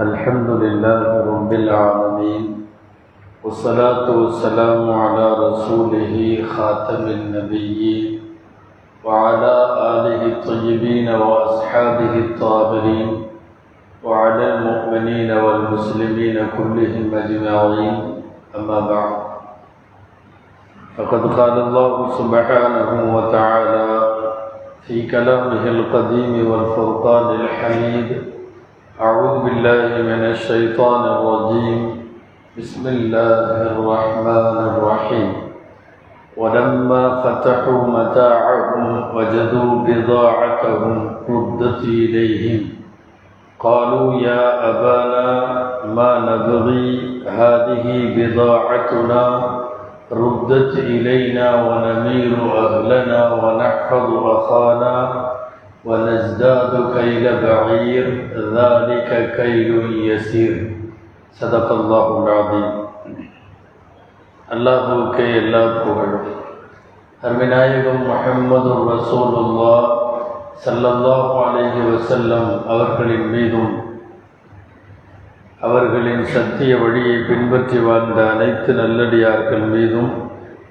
الحمد لله رب العالمين والصلاة والسلام على رسوله خاتم النبيين وعلى آله الطيبين وأصحابه الطاهرين وعلى المؤمنين والمسلمين كلهم أجمعين أما بعد. فقد قال الله سبحانه وتعالى في كلامه القديم والفرقان الحميد أعوذ بالله من الشيطان الرجيم. بسم الله الرحمن الرحيم. ولما فتحوا متاعهم وجدوا بضاعتهم ردت إليهم. قالوا يا أبانا ما نبغي هذه بضاعتنا. ردت إلينا ونمير أهلنا ونحفظ أخانا. ونزداد كيل بعير ذلك كيل يسير صدق الله العظيم அல்லாஹுக்கே எல்லா புகழும் அருமிநாயகம் முஹம்மது ரசூலுல்லா சல்லல்லாஹு அலைஹி வஸல்லம் அவர்களின் மீதும் அவர்களின் சத்திய வழியை பின்பற்றி வாழ்ந்த அனைத்து நல்லடியார்கள் மீதும்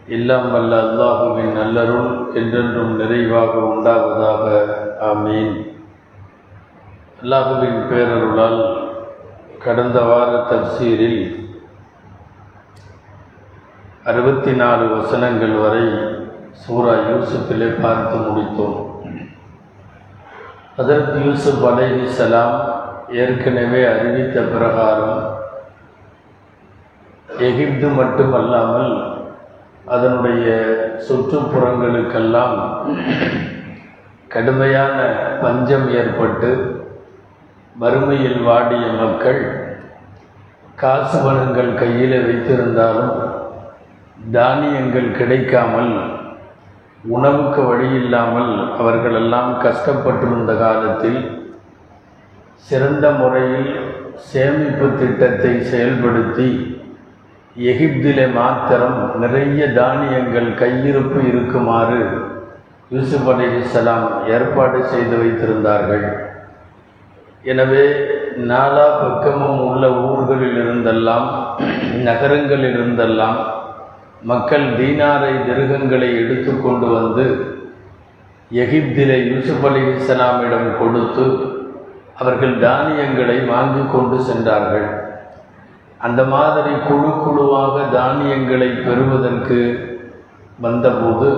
எல்லாம் வல்ல அல்லாஹுவின் நல்லருள் என்றென்றும் நிறைவாக உண்டாவதாக ஆமீன். அல்லாஹுவின் பேரருளால் கடந்த வார தப்சீரில் அறுபத்தி நாலு வசனங்கள் வரை சூரா யூசுஃபிலே பார்த்து முடித்தோம். அதற்கு யூசுப் அலைஹி சலாம் ஏற்கனவே அறிவித்த பிரகாரம் எகிப்து மட்டுமல்லாமல் அதனுடைய சுற்றுப்புறங்களுக்கெல்லாம் கடுமையான பஞ்சம் ஏற்பட்டு வறுமையில் வாடிய மக்கள் காசு பணங்கள் கையில் வைத்திருந்தாலும் தானியங்கள் கிடைக்காமல் உணவுக்கு வழி இல்லாமல் அவர்களெல்லாம் கஷ்டப்பட்டிருந்த காலத்தில் சிறந்த முறையில் சேமிப்பு திட்டத்தை செயல்படுத்தி எகிப்திலே மாத்திரம் நிறைய தானியங்கள் கையிருப்பு இருக்குமாறு யூசுப் அலிஹிஸ்லாம் ஏற்பாடு செய்து வைத்திருந்தார்கள். எனவே நாலா பக்கமும் உள்ள ஊர்களில் இருந்தெல்லாம் நகரங்களில் இருந்தெல்லாம் மக்கள் தீனாரை திருகங்களை எடுத்து கொண்டு வந்து எகிப்திலே யூசுப் அலி இஸ்லாமிடம் கொடுத்து அவர்கள் தானியங்களை வாங்கி கொண்டு சென்றார்கள். அந்த மாதிரி குழு குழுவாக தானியங்களை பெறுவதற்கு வந்தபோது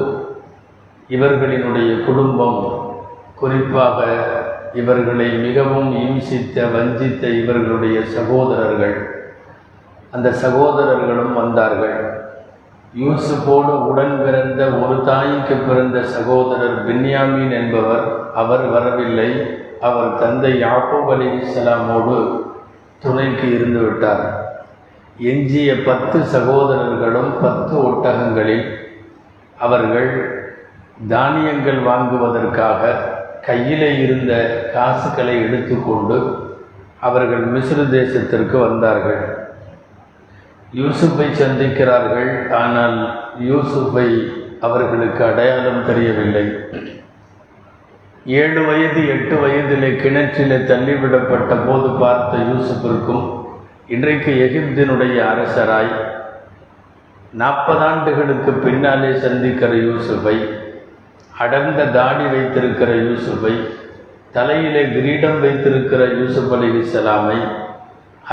இவர்களினுடைய குடும்பம் குறிப்பாக இவர்களை மிகவும் இம்சித்த வஞ்சித்த இவர்களுடைய சகோதரர்கள். அந்த சகோதரர்களும் வந்தார்கள். யூசுஃபோடு உடன் பிறந்த ஒரு தாய்க்கு பிறந்த சகோதரர் பின்யாமீன் என்பவர் அவர் வரவில்லை. அவர் தந்தை யாக்கூப் அலி இஸ்லாமோடு துணைக்கு இருந்து விட்டார். எஞ்சிய பத்து சகோதரர்களும் பத்து ஒட்டகங்களில் அவர்கள் தானியங்கள் வாங்குவதற்காக கையிலே இருந்த காசுகளை எடுத்துக்கொண்டு அவர்கள் மிஸ்ர தேசத்திற்கு வந்தார்கள். யூசுஃபை சந்திக்கிறார்கள் ஆனால் யூசுஃபை அவர்களுக்கு அடையாளம் தெரியவில்லை. ஏழு வயது எட்டு வயதிலே கிணற்றிலே தள்ளிவிடப்பட்ட போது பார்த்த யூசுஃபிற்கும் இன்றைக்கு எகிப்தினுடைய அரசராய் நாற்பது ஆண்டுகளுக்கு பின்னாலே சந்திக்கிற யூசுஃபை அடர்ந்த தாடி வைத்திருக்கிற யூசுஃபை தலையிலே கிரீடம் வைத்திருக்கிற யூசுப் அலி இஸ்லாமை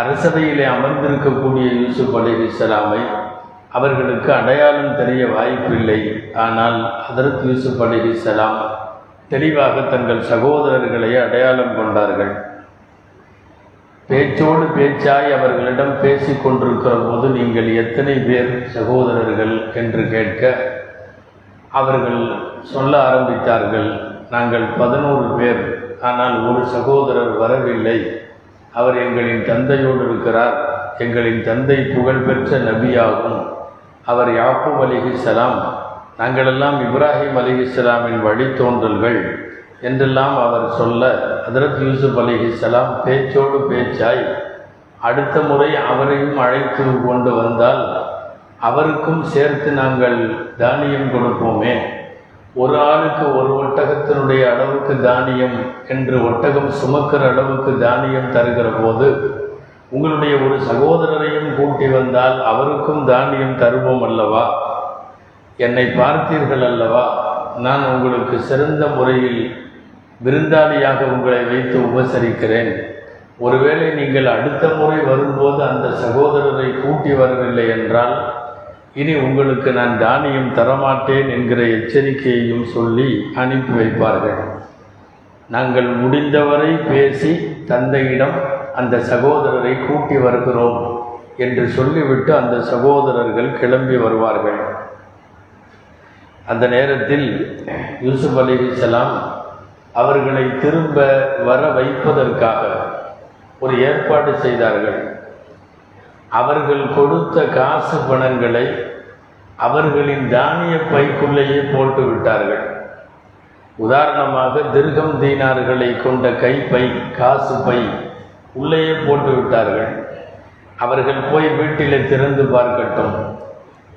அரசவையிலே அமர்ந்திருக்கக்கூடிய யூசுப் அலி இஸ்லாமை அவர்களுக்கு அடையாளம் தெரிய வாய்ப்பில்லை. ஆனால் அதற்கு யூசுப் அலி இஸ்லாம் தெளிவாக தங்கள் சகோதரர்களை அடையாளம் கொண்டார்கள். பேச்சோடு பேச்சாய் அவர்களிடம் பேசிக் கொண்டிருக்கிற போது நீங்கள் எத்தனை பேர் சகோதரர்கள் என்று கேட்க அவர்கள் சொல்ல ஆரம்பித்தார்கள் நாங்கள் பதினோரு பேர் ஆனால் ஒரு சகோதரர் வரவில்லை. அவர் எங்களின் தந்தையோடு இருக்கிறார். எங்களின் தந்தை புகழ்பெற்ற நபியாகும். அவர் யாக்கூப் அலிஹிஸ்லாம் நாங்களெல்லாம் இப்ராஹிம் அலிஹிஸ்லாமின் வழித்தோன்றல்கள் என்றெல்லாம் அவர் சொல்ல ஹதரத் யூசுப் அலிஹிஸ்லாம் பேச்சோடு பேச்சாய். அடுத்த முறை அவரையும் அழைத்து கொண்டு வந்தால் அவருக்கும் சேர்த்து நாங்கள் தானியம் கொடுப்போமே. ஒரு ஆளுக்கு ஒரு ஒட்டகத்தினுடைய அளவுக்கு தானியம் என்று ஒட்டகம் சுமக்கிற அளவுக்கு தானியம் தருகிற போது உங்களுடைய ஒரு சகோதரரையும் கூட்டி வந்தால் அவருக்கும் தானியம் தருவோம் அல்லவா? என்னை பார்த்தீர்கள் அல்லவா? நான் உங்களுக்கு சிறந்த முறையில் விருந்தாளியாக உங்களை வைத்து உபசரிக்கிறேன். ஒருவேளை நீங்கள் அடுத்த முறை வரும்போது அந்த சகோதரரை கூட்டி வரவில்லை என்றால் இனி உங்களுக்கு நான் தானியம் தரமாட்டேன் என்கிற எச்சரிக்கையையும் சொல்லி அனுப்பி வைப்பார்கள். நாங்கள் முடிந்தவரை பேசி தந்தையிடம் அந்த சகோதரரை கூட்டி வருகிறோம் என்று சொல்லிவிட்டு அந்த சகோதரர்கள் கிளம்பி வருவார்கள். அந்த நேரத்தில் யூசுப் அலிஹிசலாம் அவர்களை திரும்ப வர வைப்பதற்காக ஒரு ஏற்பாடு செய்தார்கள். அவர்கள் கொடுத்த காசு பணங்களை அவர்களின் தானிய பைக்குள்ளேயே போட்டு விட்டார்கள். உதாரணமாக திருகம் தீனார்களை கொண்ட கைப்பை காசு பை உள்ளேயே போட்டு விட்டார்கள். அவர்கள் போய் வீட்டில் திறந்து பார்க்கட்டும்.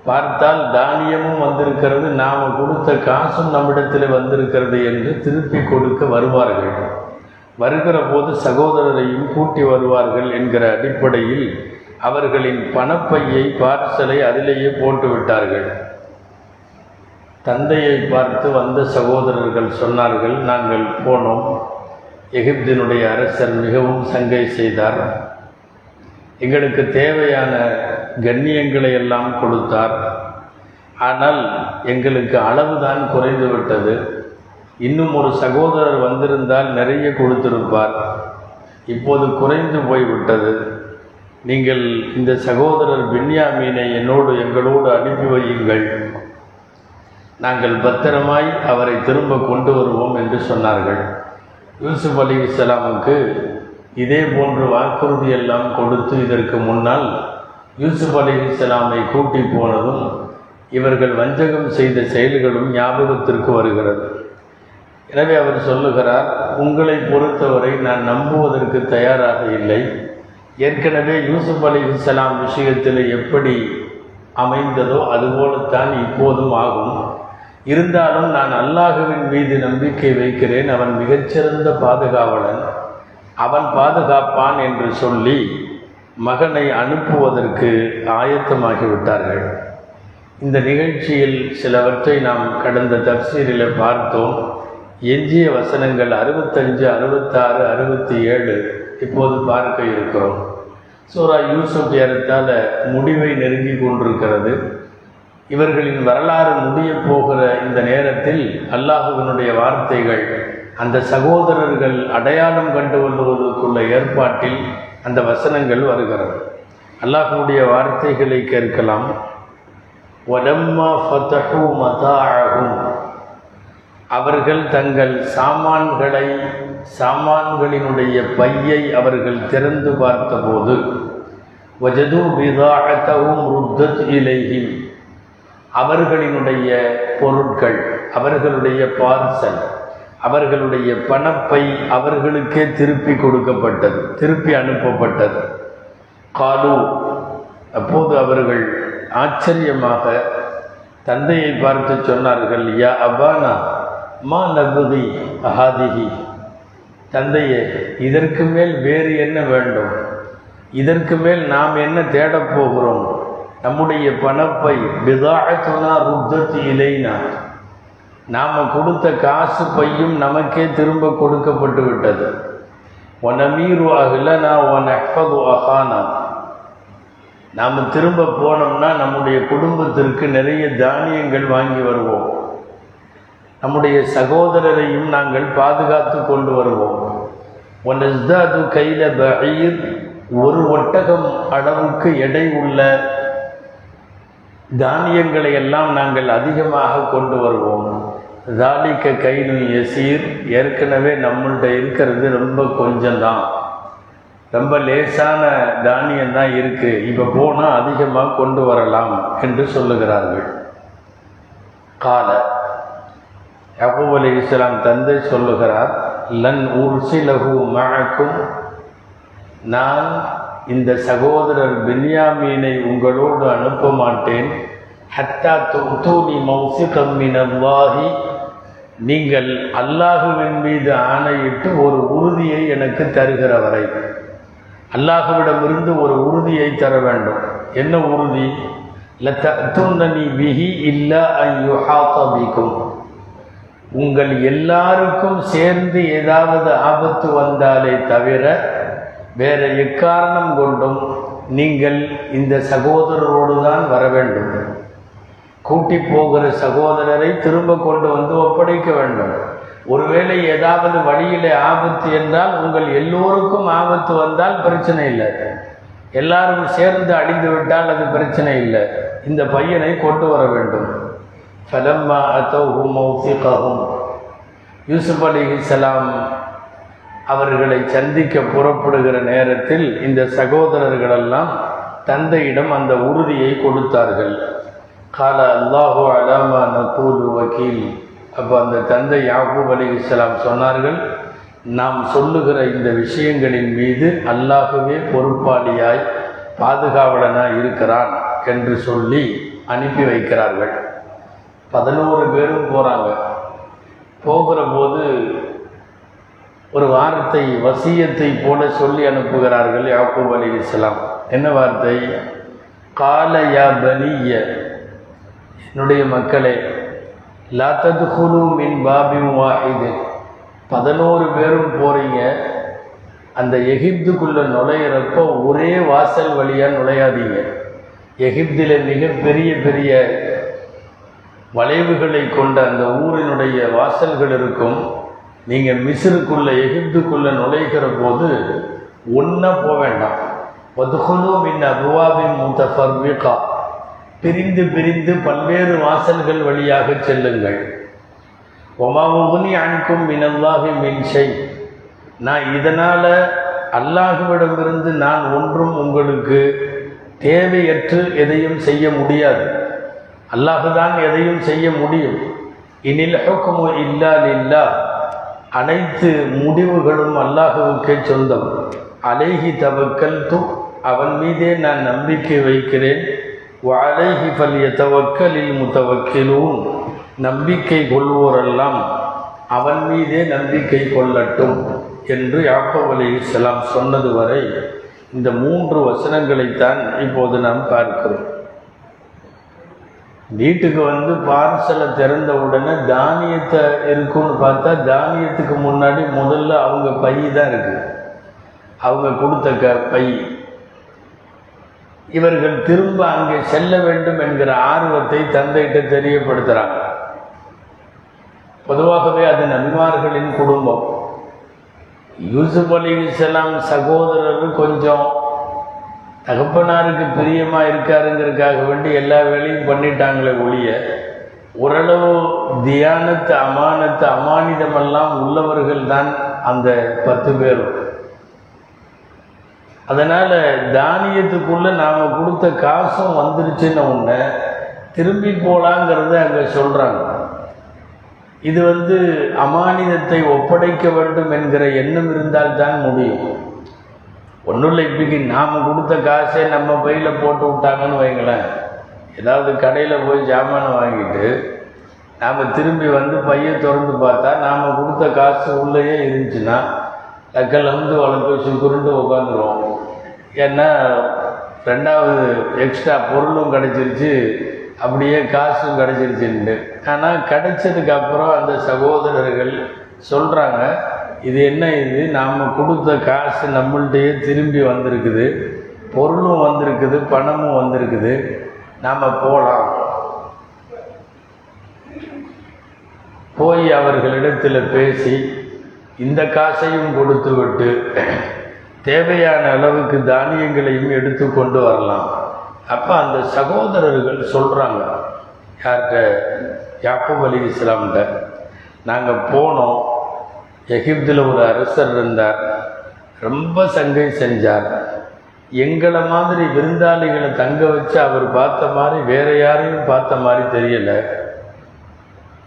பார்த்தால் தானியமும் வந்திருக்கிறது நாம் கொடுத்த காசும் நம்மிடத்தில் வந்திருக்கிறது என்று திருப்பி கொடுக்க வருவார்கள். வருகிற போது சகோதரரையும் கூட்டி வருவார்கள் என்கிற அடிப்படையில் அவர்களின் பணப்பையை பார்சலை அதிலேயே போட்டு விட்டார்கள். தந்தையை பார்த்து வந்த சகோதரர்கள் சொன்னார்கள் நாங்கள் போனோம். எகிப்தினுடைய அரசர் மிகவும் சங்கை செய்தார். எங்களுக்கு தேவையான கண்ணியங்களை எல்லாம் கொடுத்தார். ஆனால் எங்களுக்கு அளவுதான் குறைந்து விட்டது. இன்னும் ஒரு சகோதரர் வந்திருந்தால் நிறைய கொடுத்திருப்பார். இப்போது குறைந்து போய்விட்டது. நீங்கள் இந்த சகோதரர் பின்யாமீனை என்னோடு எங்களோடு அனுப்பி வையுங்கள். நாங்கள் பத்திரமாய் அவரை திரும்ப கொண்டு வருவோம் என்று சொன்னார்கள். யூசுப் அலி இஸ்லாமுக்கு இதே போன்று வாக்குறுதி எல்லாம் கொடுத்து இதற்கு முன்னால் யூசுப் அலி இஸ்லாமை கூட்டி போனதும் இவர்கள் வஞ்சகம் செய்த செயல்களும் ஞாபகத்திற்கு வருகிறது. எனவே அவர் சொல்லுகிறார் உங்களை பொறுத்தவரை நான் நம்புவதற்கு தயாராக இல்லை. ஏற்கனவே யூசுப் அலி இஸ்லாம் விஷயத்தில் எப்படி அமைந்ததோ அதுபோலத்தான் இப்போதும் ஆகும். இருந்தாலும் நான் அல்லாஹுவின் மீது நம்பிக்கை வைக்கிறேன். அவன் மிகச்சிறந்த பாதுகாவலன். அவன் பாதுகாப்பான் என்று சொல்லி மகனை அனுப்புவதற்கு ஆயத்தமாகிவிட்டார்கள். இந்த நிகழ்ச்சியில் சிலவற்றை நாம் கடந்த தப்சீரில் பார்த்தோம். எஞ்சிய வசனங்கள் அறுபத்தஞ்சு அறுபத்தாறு அறுபத்தி ஏழு இப்போது பார்க்க இருக்கிறோம். சூரா யூசுப் ஏறத்தால் முடிவை நெருங்கி கொண்டிருக்கிறது. இவர்களின் வரலாறு முடிய போகிற இந்த நேரத்தில் அல்லாஹுவினுடைய வார்த்தைகள் அந்த சகோதரர்கள் அடையாளம் கண்டு கொள்வதற்குள்ள ஏற்பாட்டில் அந்த வசனங்கள் வருகிறது. அல்லாஹுடைய வார்த்தைகளை கேட்கலாம். அவர்கள் தங்கள் சாமான்களை சாமான்களினுடைய பையை அவர்கள் திறந்து பார்த்தபோது வஜது விதாகத்தவும் ருத்தத் இலைஹிம். அவர்களினுடைய பொருட்கள் அவர்களுடைய பார்சல் அவர்களுடைய பணப்பை அவர்களுக்கே திருப்பி கொடுக்கப்பட்டது திருப்பி அனுப்பப்பட்டது. காலு அப்போது அவர்கள் ஆச்சரியமாக தந்தையை பார்த்து சொன்னார்கள் யா அபானா மா நபுதி அஹாதிகி தந்தையே இதற்கு மேல் வேறு என்ன வேண்டும்? இதற்கு மேல் நாம் என்ன தேடப் போகிறோம்? நம்முடைய பணப்பை பிதாஅத்துனா ருத்தத் இலைனா. நாம் கொடுத்த காசு பையும் நமக்கே திரும்ப கொடுக்கப்பட்டு விட்டது. ஒனமீரு அகலனா ஒன் அஹ்பது அஹானா. நாம் திரும்ப போனோம்னா நம்முடைய குடும்பத்திற்கு நிறைய தானியங்கள் வாங்கி வருவோம். நம்முடைய சகோதரரையும் நாங்கள் பாதுகாத்து கொண்டு வருவோம். ஒன்றது கையில் பயிர் ஒரு ஒட்டகம் அளவுக்கு எடை உள்ள தானியங்களை எல்லாம் நாங்கள் அதிகமாக கொண்டு வருவோம். தாலிக்க கைனு எசீர் ஏற்கனவே நம்மள்கிட்ட இருக்கிறது ரொம்ப கொஞ்சம்தான். ரொம்ப லேசான தானியம் தான் இருக்குது இப்போ போனால் அதிகமாக கொண்டு வரலாம் என்று சொல்லுகிறார்கள். காலை யகூப் அலி இஸ்லாம் தந்தை சொல்லுகிறார் லன் உர்சிலகு மழக்கும் நான் இந்த சகோதரர் பின்யாமீனை உங்களோடு அனுப்ப மாட்டேன். ஹத்தா துத்தூனி மௌசி கம்மினல்லாஹி நீங்கள் அல்லாஹுவின் மீது ஆணையிட்டு ஒரு உறுதியை எனக்கு தருகிற வரை அல்லாஹுவிடமிருந்து ஒரு உறுதியை தர வேண்டும். என்ன உறுதி? லத்தூன்னி பிஹி இல்லா ஐயுஹாத்தபிக்கும் உங்கள் எல்லாருக்கும் சேர்ந்து ஏதாவது ஆபத்து வந்தாலே தவிர வேற எக்காரணம் கொண்டும் நீங்கள் இந்த சகோதரரோடு தான் வர வேண்டும். கூட்டி போகிற சகோதரரை திரும்ப கொண்டு வந்து ஒப்படைக்க வேண்டும். ஒருவேளை ஏதாவது வழியிலே ஆபத்து என்றால் உங்கள் எல்லோருக்கும் ஆபத்து வந்தால் பிரச்சனை இல்லை. எல்லாரும் சேர்ந்து அழிந்து விட்டால் அது பிரச்சனை இல்லை. இந்த பையனை கொண்டு வர வேண்டும். ஃபலம்மா அத்தௌஹு மௌசிகஹும் யூசுப் அலிஹிசலாம் அவர்களை சந்திக்க புறப்படுகிற நேரத்தில் இந்த சகோதரர்களெல்லாம் தந்தையிடம் அந்த உறுதியை கொடுத்தார்கள் கால அல்லாஹு அலாமா நகூலு வக்கீல் அப்போ அந்த தந்தை யாகூப் அலி இஸ்லாம் சொன்னார்கள் நாம் சொல்லுகிற இந்த விஷயங்களின் மீது அல்லாஹுவே பொறுப்பாளியாய் பாதுகாவலனாக இருக்கிறான் என்று சொல்லி அனுப்பி வைக்கிறார்கள் பதினோரு பேரும் போகிறாங்க போகிற போது ஒரு வார்த்தை வசியத்தை போல சொல்லி அனுப்புகிறார்கள் யாக்கூப் அலி இஸ்லாம் என்ன வார்த்தை? கால யா பலிய என்னுடைய மக்களே லாத்தது ததுகுலு மின் பாபிம் வாஹிது. பதினோரு பேரும் போகிறீங்க அந்த எகிப்துக்குள்ளே நுழையிறப்போ ஒரே வாசல் வழியாக நுழையாதீங்க. எகிப்தில் மிகப்பெரிய பெரிய வளைவுகளை கொண்ட அந்த ஊரினுடைய வாசல்கள் இருக்கும். நீங்கள் மிசிறுக்குள்ளே எகிப்துக்குள்ளே நுழைகிற போது ஒன்றா போக வேண்டாம். வதுகுலு மின் மூத்த ஃபர்விகா பிரிந்து பிரிந்து பல்வேறு வாசல்கள் வழியாக செல்லுங்கள். ஒமாவுனி அன்கும் மினல்லாகி மின்சை நான் இதனால் அல்லாஹுவிடமிருந்து நான் ஒன்றும் உங்களுக்கு தேவையற்று எதையும் செய்ய முடியாது. அல்லாஹுதான் எதையும் செய்ய முடியும். இனில் ஹுக்குமு இல்லா இல்லா அனைத்து முடிவுகளும் அல்லாஹுவுக்கே சொந்தம். அலைஹி தவக்கல் து அவன் மீதே நான் நம்பிக்கை வைக்கிறேன். அலைஹி பல்ய தவக்கலில் முத்தவக்கிலும் நம்பிக்கை கொள்வோரெல்லாம் அவன் மீதே நம்பிக்கை கொள்ளட்டும் என்று யாக்கோப் அலி இஸ்லாம் சொன்னது வரை இந்த மூன்று வசனங்களைத்தான் இப்போது நாம் பார்க்கிறோம். வீட்டுக்கு வந்து பார்சலை திறந்த உடனே தானியத்தை இருக்குன்னு பார்த்தா தானியத்துக்கு முன்னாடி முதல்ல அவங்க பை தான் இருக்குது அவங்க கொடுத்த க பை. இவர்கள் திரும்ப அங்கே செல்ல வேண்டும் என்கிற ஆர்வத்தை தந்தைகிட்ட தெரியப்படுத்துகிறாங்க பொதுவாகவே அது நபிமார்களின் குடும்பம். யூசுப் அலி இஸ்லாம் சகோதரர் கொஞ்சம் தகப்பனாருக்கு பிரியமா இருக்காருங்கிறதுக்காக வேண்டி எல்லா வேலையும் பண்ணிட்டாங்களே ஒழிய ஓரளவு தியானத்து அமானத்து அமானிதமெல்லாம் உள்ளவர்கள் தான் அந்த பத்து பேரும். அதனால் தானியத்துக்குள்ள நாம் கொடுத்த காசும் வந்துருச்சுன்னு ஒன்று திரும்பி போகலாங்கிறத அங்கே சொல்கிறாங்க இது வந்து அமானிதத்தை ஒப்படைக்க வேண்டும் என்கிற எண்ணம் இருந்தால் தான் முடியும். ஒன்றும் இல்லை இப்போ நாம் கொடுத்த காசே நம்ம பையில் போட்டு விட்டாங்கன்னு வைங்களேன். ஏதாவது கடையில் போய் ஜாமான் வாங்கிட்டு நாம் திரும்பி வந்து பையை திறந்து பார்த்தா நாம் கொடுத்த காசு உள்ளேயே இருந்துச்சுன்னா தக்கல் வந்து வளர்ப்பு சுக்குருண்டு உட்காந்துருவோம் ஏன்னா ரெண்டாவது எக்ஸ்ட்ரா பொருளும் கிடச்சிருச்சு அப்படியே காசும் கிடச்சிருச்சுன்ட்டு. ஆனால் கிடச்சதுக்கப்புறம் அந்த சகோதரர்கள் சொல்கிறாங்க இது என்ன இது? நாம் கொடுத்த காசு நம்மள்டையே திரும்பி வந்திருக்குது. பொருளும் வந்திருக்குது பணமும் வந்திருக்குது. நாம் போகலாம் போய் அவர்களிடத்தில் பேசி இந்த காசையும் கொடுத்து விட்டு தேவையான அளவுக்கு தானியங்களையும் எடுத்து கொண்டு வரலாம். அப்போ அந்த சகோதரர்கள் சொல்கிறாங்க யார்கிட்ட? யாக்கூப் அலி இஸ்லாம்கிட்ட. நாங்கள் போனோம். எகிப்தில் ஒரு அரசர் இருந்தார். ரொம்ப சங்கை செஞ்சார். எங்களை மாதிரி விருந்தாளிகளை தங்க வச்சு அவர் பார்த்த மாதிரி வேற யாரையும் பார்த்த மாதிரி தெரியலை.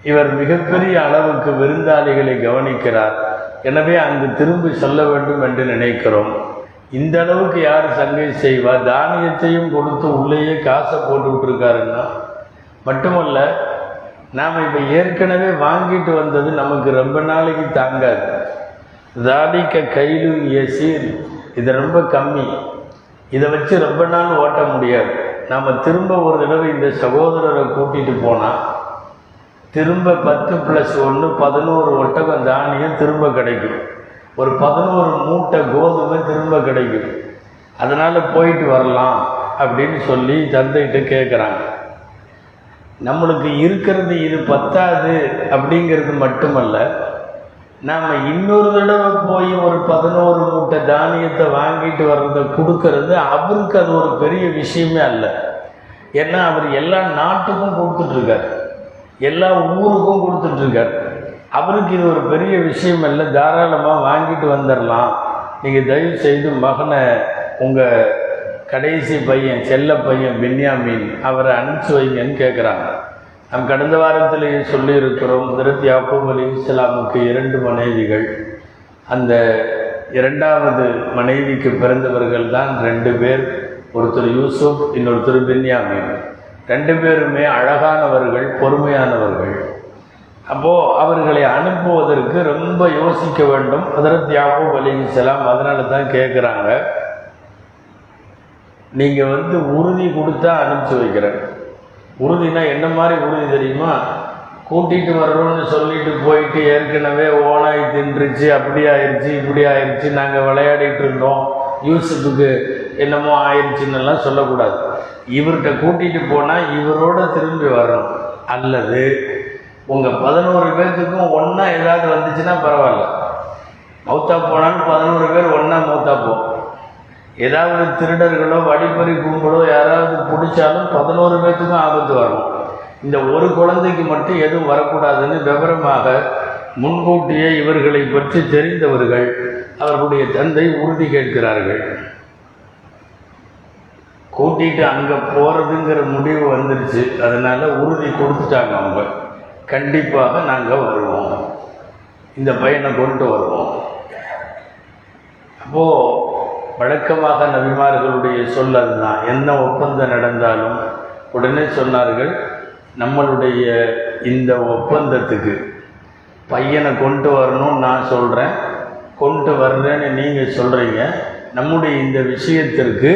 இவர் மிகப்பெரிய அளவுக்கு விருந்தாளிகளை கவனிக்கிறார். எனவே அங்கு திரும்பி சொல்ல வேண்டும் என்று நினைக்கிறோம். இந்த அளவுக்கு யார் சங்கை செய்வா? தானியத்தையும் கொடுத்து உள்ளேயே காசை போட்டு விட்டுருக்காருன்னா மட்டுமல்ல நாம் இப்போ ஏற்கனவே வாங்கிட்டு வந்தது நமக்கு ரொம்ப நாளைக்கு தாங்காது. தாலிக்க கைலு எசீர் இது ரொம்ப கம்மி. இதை வச்சு ரொம்ப நாள் ஓட்ட முடியாது. நாம் திரும்ப ஒரு தடவை இந்த சகோதரரை கூட்டிகிட்டு போனால் திரும்ப பத்து ப்ளஸ் ஒன்று பதினோரு ஒட்டகம் தானியம் திரும்ப கிடைக்கும். ஒரு பதினோரு மூட்டை கோதுமை திரும்ப கிடைக்கும். அதனால் போயிட்டு வரலாம் அப்படின்னு சொல்லி தந்தைகிட்ட கேட்குறாங்க நம்மளுக்கு இருக்கிறது இது பத்தாது அப்படிங்கிறது மட்டுமல்ல நாம் இன்னொரு தடவை போய் ஒரு பதினோரு மூட்டை தானியத்தை வாங்கிட்டு வர்றதை கொடுக்கறது அவருக்கு அது ஒரு பெரிய விஷயமே அல்ல. ஏன்னா அவர் எல்லா நாட்டுக்கும் கொடுத்துட்ருக்கார். எல்லா ஊருக்கும் கொடுத்துட்ருக்கார். அவருக்கு இது ஒரு பெரிய விஷயம் இல்லை தாராளமாக வாங்கிட்டு வந்துடலாம் நீங்கள் தயவு செய்து மகனை உங்கள் கடைசி பையன் செல்ல பையன் பென்யாமீன் அவரை அனுப்பிச்சு வைங்கன்னு கேட்குறாங்க நாம் கடந்த வாரத்திலேயே சொல்லியிருக்கிறோம் ஹதரத் யாக்கூப் அலி இஸ்லாமுக்கு இரண்டு மனைவிகள். அந்த இரண்டாவது மனைவிக்கு பிறந்தவர்கள் தான் ரெண்டு பேர் ஒருத்தர் யூசுப் இன்னொருத்தர் பென்யாமீன். ரெண்டு பேருமே அழகானவர்கள் பொறுமையானவர்கள். அப்போது அவர்களை அனுப்புவதற்கு ரொம்ப யோசிக்க வேண்டும். ஹதரத் யாக்கூப் அலி இஸ்லாம் அதனால தான் கேட்குறாங்க நீங்கள் வந்து உறுதி கொடுத்தா அனுப்பிச்சி வைக்கிறேன். உறுதினா என்ன மாதிரி உறுதி தெரியுமா? கூட்டிகிட்டு வர்றோம்னு சொல்லிட்டு போயிட்டு ஏற்கனவே ஓனாய் தின்றுச்சு அப்படி ஆயிடுச்சு இப்படி ஆயிடுச்சு நாங்கள் விளையாடிட்டு இருந்தோம். யூசுஃபுக்கு என்னமோ ஆயிடுச்சுன்னெல்லாம் சொல்லக்கூடாது. இவர்கிட்ட கூட்டிகிட்டு போனால் இவரோட திரும்பி வரணும் அல்லது உங்கள் பதினோரு பேர்த்துக்கும் ஒன்றா ஏதாவது வந்துச்சுன்னா பரவாயில்ல. மௌத்தா போனாலும் பதினோரு பேர் ஒன்றா மௌத்தா போகும் ஏதாவது திருடர்களோ வழிப்பறி கும்பலோ யாராவது பிடிச்சாலும் பதினோரு பேத்துக்கும் ஆபத்து வரும். இந்த ஒரு குழந்தைக்கு மட்டும் எதுவும் வரக்கூடாதுன்னு விவரமாக முன்கூட்டியே இவர்களை பற்றி தெரிந்தவர்கள் அவர்களுடைய தந்தை உறுதி கேட்கிறார்கள். கூட்டிட்டு அங்கே போகிறதுங்கிற முடிவு வந்துருச்சு. அதனால் உறுதி கொடுத்துட்டாங்க அவங்க. கண்டிப்பாக நாங்கள் வருவோம். இந்த பையனை கொண்டு வருவோம். அப்போது வழக்கமாக நபிமார்களுடைய சொல் அதுதான் என்ன ஒப்பந்தம் நடந்தாலும் உடனே சொன்னார்கள் நம்மளுடைய இந்த ஒப்பந்தத்துக்கு பையனை கொண்டு வரணும்னு நான் சொல்கிறேன் கொண்டு வர்றேன்னு நீங்கள் சொல்கிறீங்க நம்முடைய இந்த விஷயத்திற்கு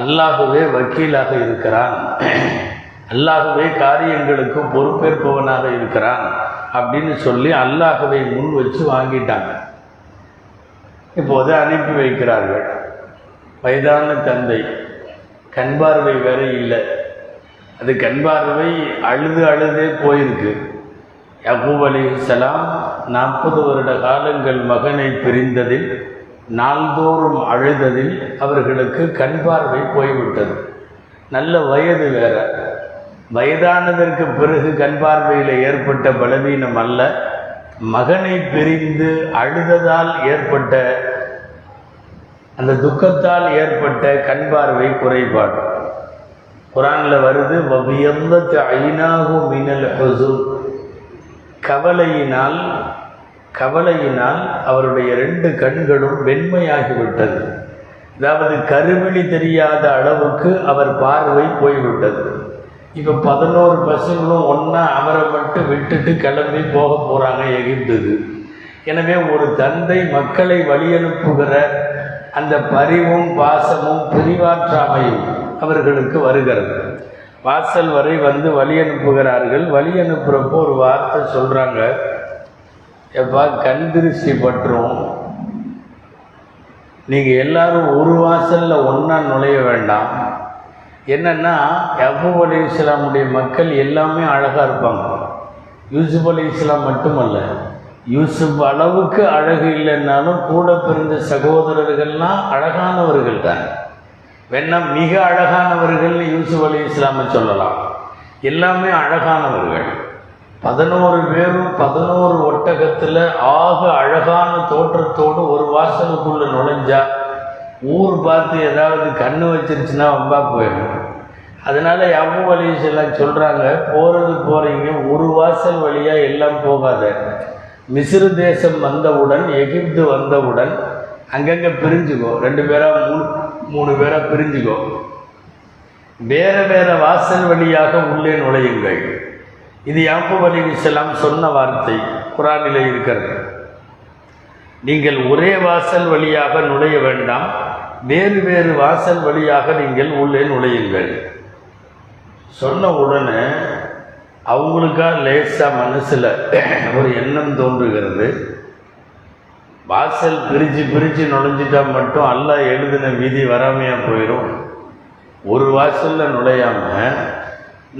அல்லாகவே வக்கீலாக இருக்கிறான். அல்லாகவே காரியங்களுக்கு பொறுப்பேற்பவனாக இருக்கிறான் அப்படின்னு சொல்லி அல்லாகவே முன் வச்சு வாங்கிட்டாங்க. இப்போது அனுப்பி வைக்கிறார்கள். வயதான தந்தை. கண் பார்வை வேற இல்லை. அது கண் பார்வை அழுது அழுதே போயிருக்கு. யகூப் அலிசலாம் நாற்பது வருட காலங்கள் மகனை பிரிந்ததில் நாள்தோறும் அழுததில் அவர்களுக்கு கண் பார்வை போய்விட்டது. நல்ல வயது வேற. வயதானதற்கு பிறகு கண் பார்வையில் ஏற்பட்ட பலவீனம் அல்ல. மகனை பிரிந்து அழுததால் ஏற்பட்ட அந்த துக்கத்தால் ஏற்பட்ட கண் பார்வை குறைபாடு. குரானில் வருது வபியல்லத்து ஐநாகு மினல் ஹசு கவலையினால் கவலையினால் அவருடைய ரெண்டு கண்களும் வெண்மையாகிவிட்டது. அதாவது கருவிழி தெரியாத அளவுக்கு அவர் பார்வை போய்விட்டது. இப்போ பதினோரு பசங்களும் ஒன்றா அவரை மட்டும் விட்டுட்டு கிளம்பி போக போகிறாங்க எகிப்துக்கு. எனவே ஒரு தந்தை மக்களை வழியனுப்புகிற அந்த பரிவும் பாசமும் பிரிவாற்றாமையும் அவர்களுக்கு வருகிறது. வாசல் வரை வந்து வழி அனுப்புகிறார்கள். வழி அனுப்புகிறப்போ ஒரு வார்த்தை சொல்கிறாங்க எப்பா கண் திருஷ்டி பற்றும். நீங்கள் எல்லாரும் ஒரு வாசலில் ஒன்றா நுழைய வேண்டாம். என்னென்னா யபூப் அலி இஸ்லாமுடைய மக்கள் எல்லாமே அழகாக இருப்பாங்க. யூசுப் அலி இஸ்லாம் மட்டுமல்ல. யூசுப் அளவுக்கு அழகு இல்லைன்னாலும் கூட பிறந்த சகோதரர்கள்லாம் அழகானவர்கள் தான். வேணா மிக அழகானவர்கள்னு யூசுப் அலி இஸ்லாமை சொல்லலாம். எல்லாமே அழகானவர்கள். பதினோரு பேரும் பதினோரு ஒட்டகத்தில் ஆக அழகான தோற்றத்தோடு ஒரு வாசலுக்குள்ளே நுழைஞ்சா ஊர் பார்த்து ஏதாவது கண்ணு வச்சிருச்சுன்னா வம்பா போயிடும் அதனால் அபு அலிஸ் எல்லாம் சொல்கிறாங்க போகிறது போகிறீங்க ஒரு வாசல் வழியாக எல்லாம் போகாத. மிசிறு தேசம் வந்தவுடன் எகிப்து வந்தவுடன் அங்கங்கே பிரிஞ்சுக்கோ. ரெண்டு பேராக மூணு மூணு பேராக பிரிஞ்சுக்கோ. வேறு வேறு வாசல் வழியாக உள்ளே நுழையுங்கள். இது யாப்பு அலி இஸ்லாம் சொன்ன வார்த்தை குரானிலே இருக்கிறது. நீங்கள் ஒரே வாசல் வழியாக நுழைய வேண்டாம். வேறு வேறு வாசல் வழியாக நீங்கள் உள்ளே நுழையுங்கள். சொன்ன உடனே அவங்களுக்கா லேசாக மனசில் ஒரு எண்ணம் தோன்றுகிறது. வாசல் பிரித்து பிரித்து நுழைஞ்சிட்டா மட்டும் அல்ல எழுதின விதி வராமையாக போயிடும் ஒரு வாசலில் நுழையாமல்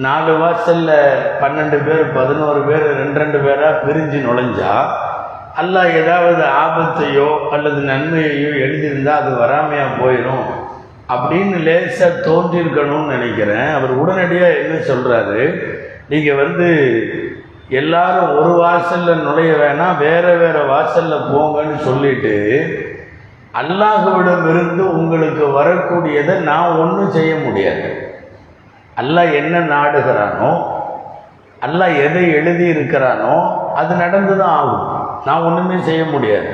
நாலு வாசலில் பன்னெண்டு பேர் பதினோரு பேர் ரெண்டு ரெண்டு பேராக பிரிஞ்சு நுழைஞ்சா அல்ல ஏதாவது ஆபத்தையோ அல்லது நன்மையையோ எழுதியிருந்தால் அது வராமையாக போயிடும் அப்படின்னு லேசாக தோன்றியிருக்கணும்னு நினைக்கிறேன். அவர் உடனடியாக என்ன சொல்கிறாரு நீங்கள் வந்து எல்லாரும் ஒரு வாசலில் நுழைய வேணாம் வேறு வேறு வாசலில் போங்கன்னு சொல்லிட்டு அல்லாஹுவிடமிருந்து உங்களுக்கு வரக்கூடியதை நான் ஒன்றும் செய்ய முடியாது. அல்லாஹ் என்ன நாடுகிறானோ அல்லாஹ் எதை எழுதி இருக்கிறானோ அது நடந்து தான் ஆகும். நான் ஒன்றுமே செய்ய முடியாது.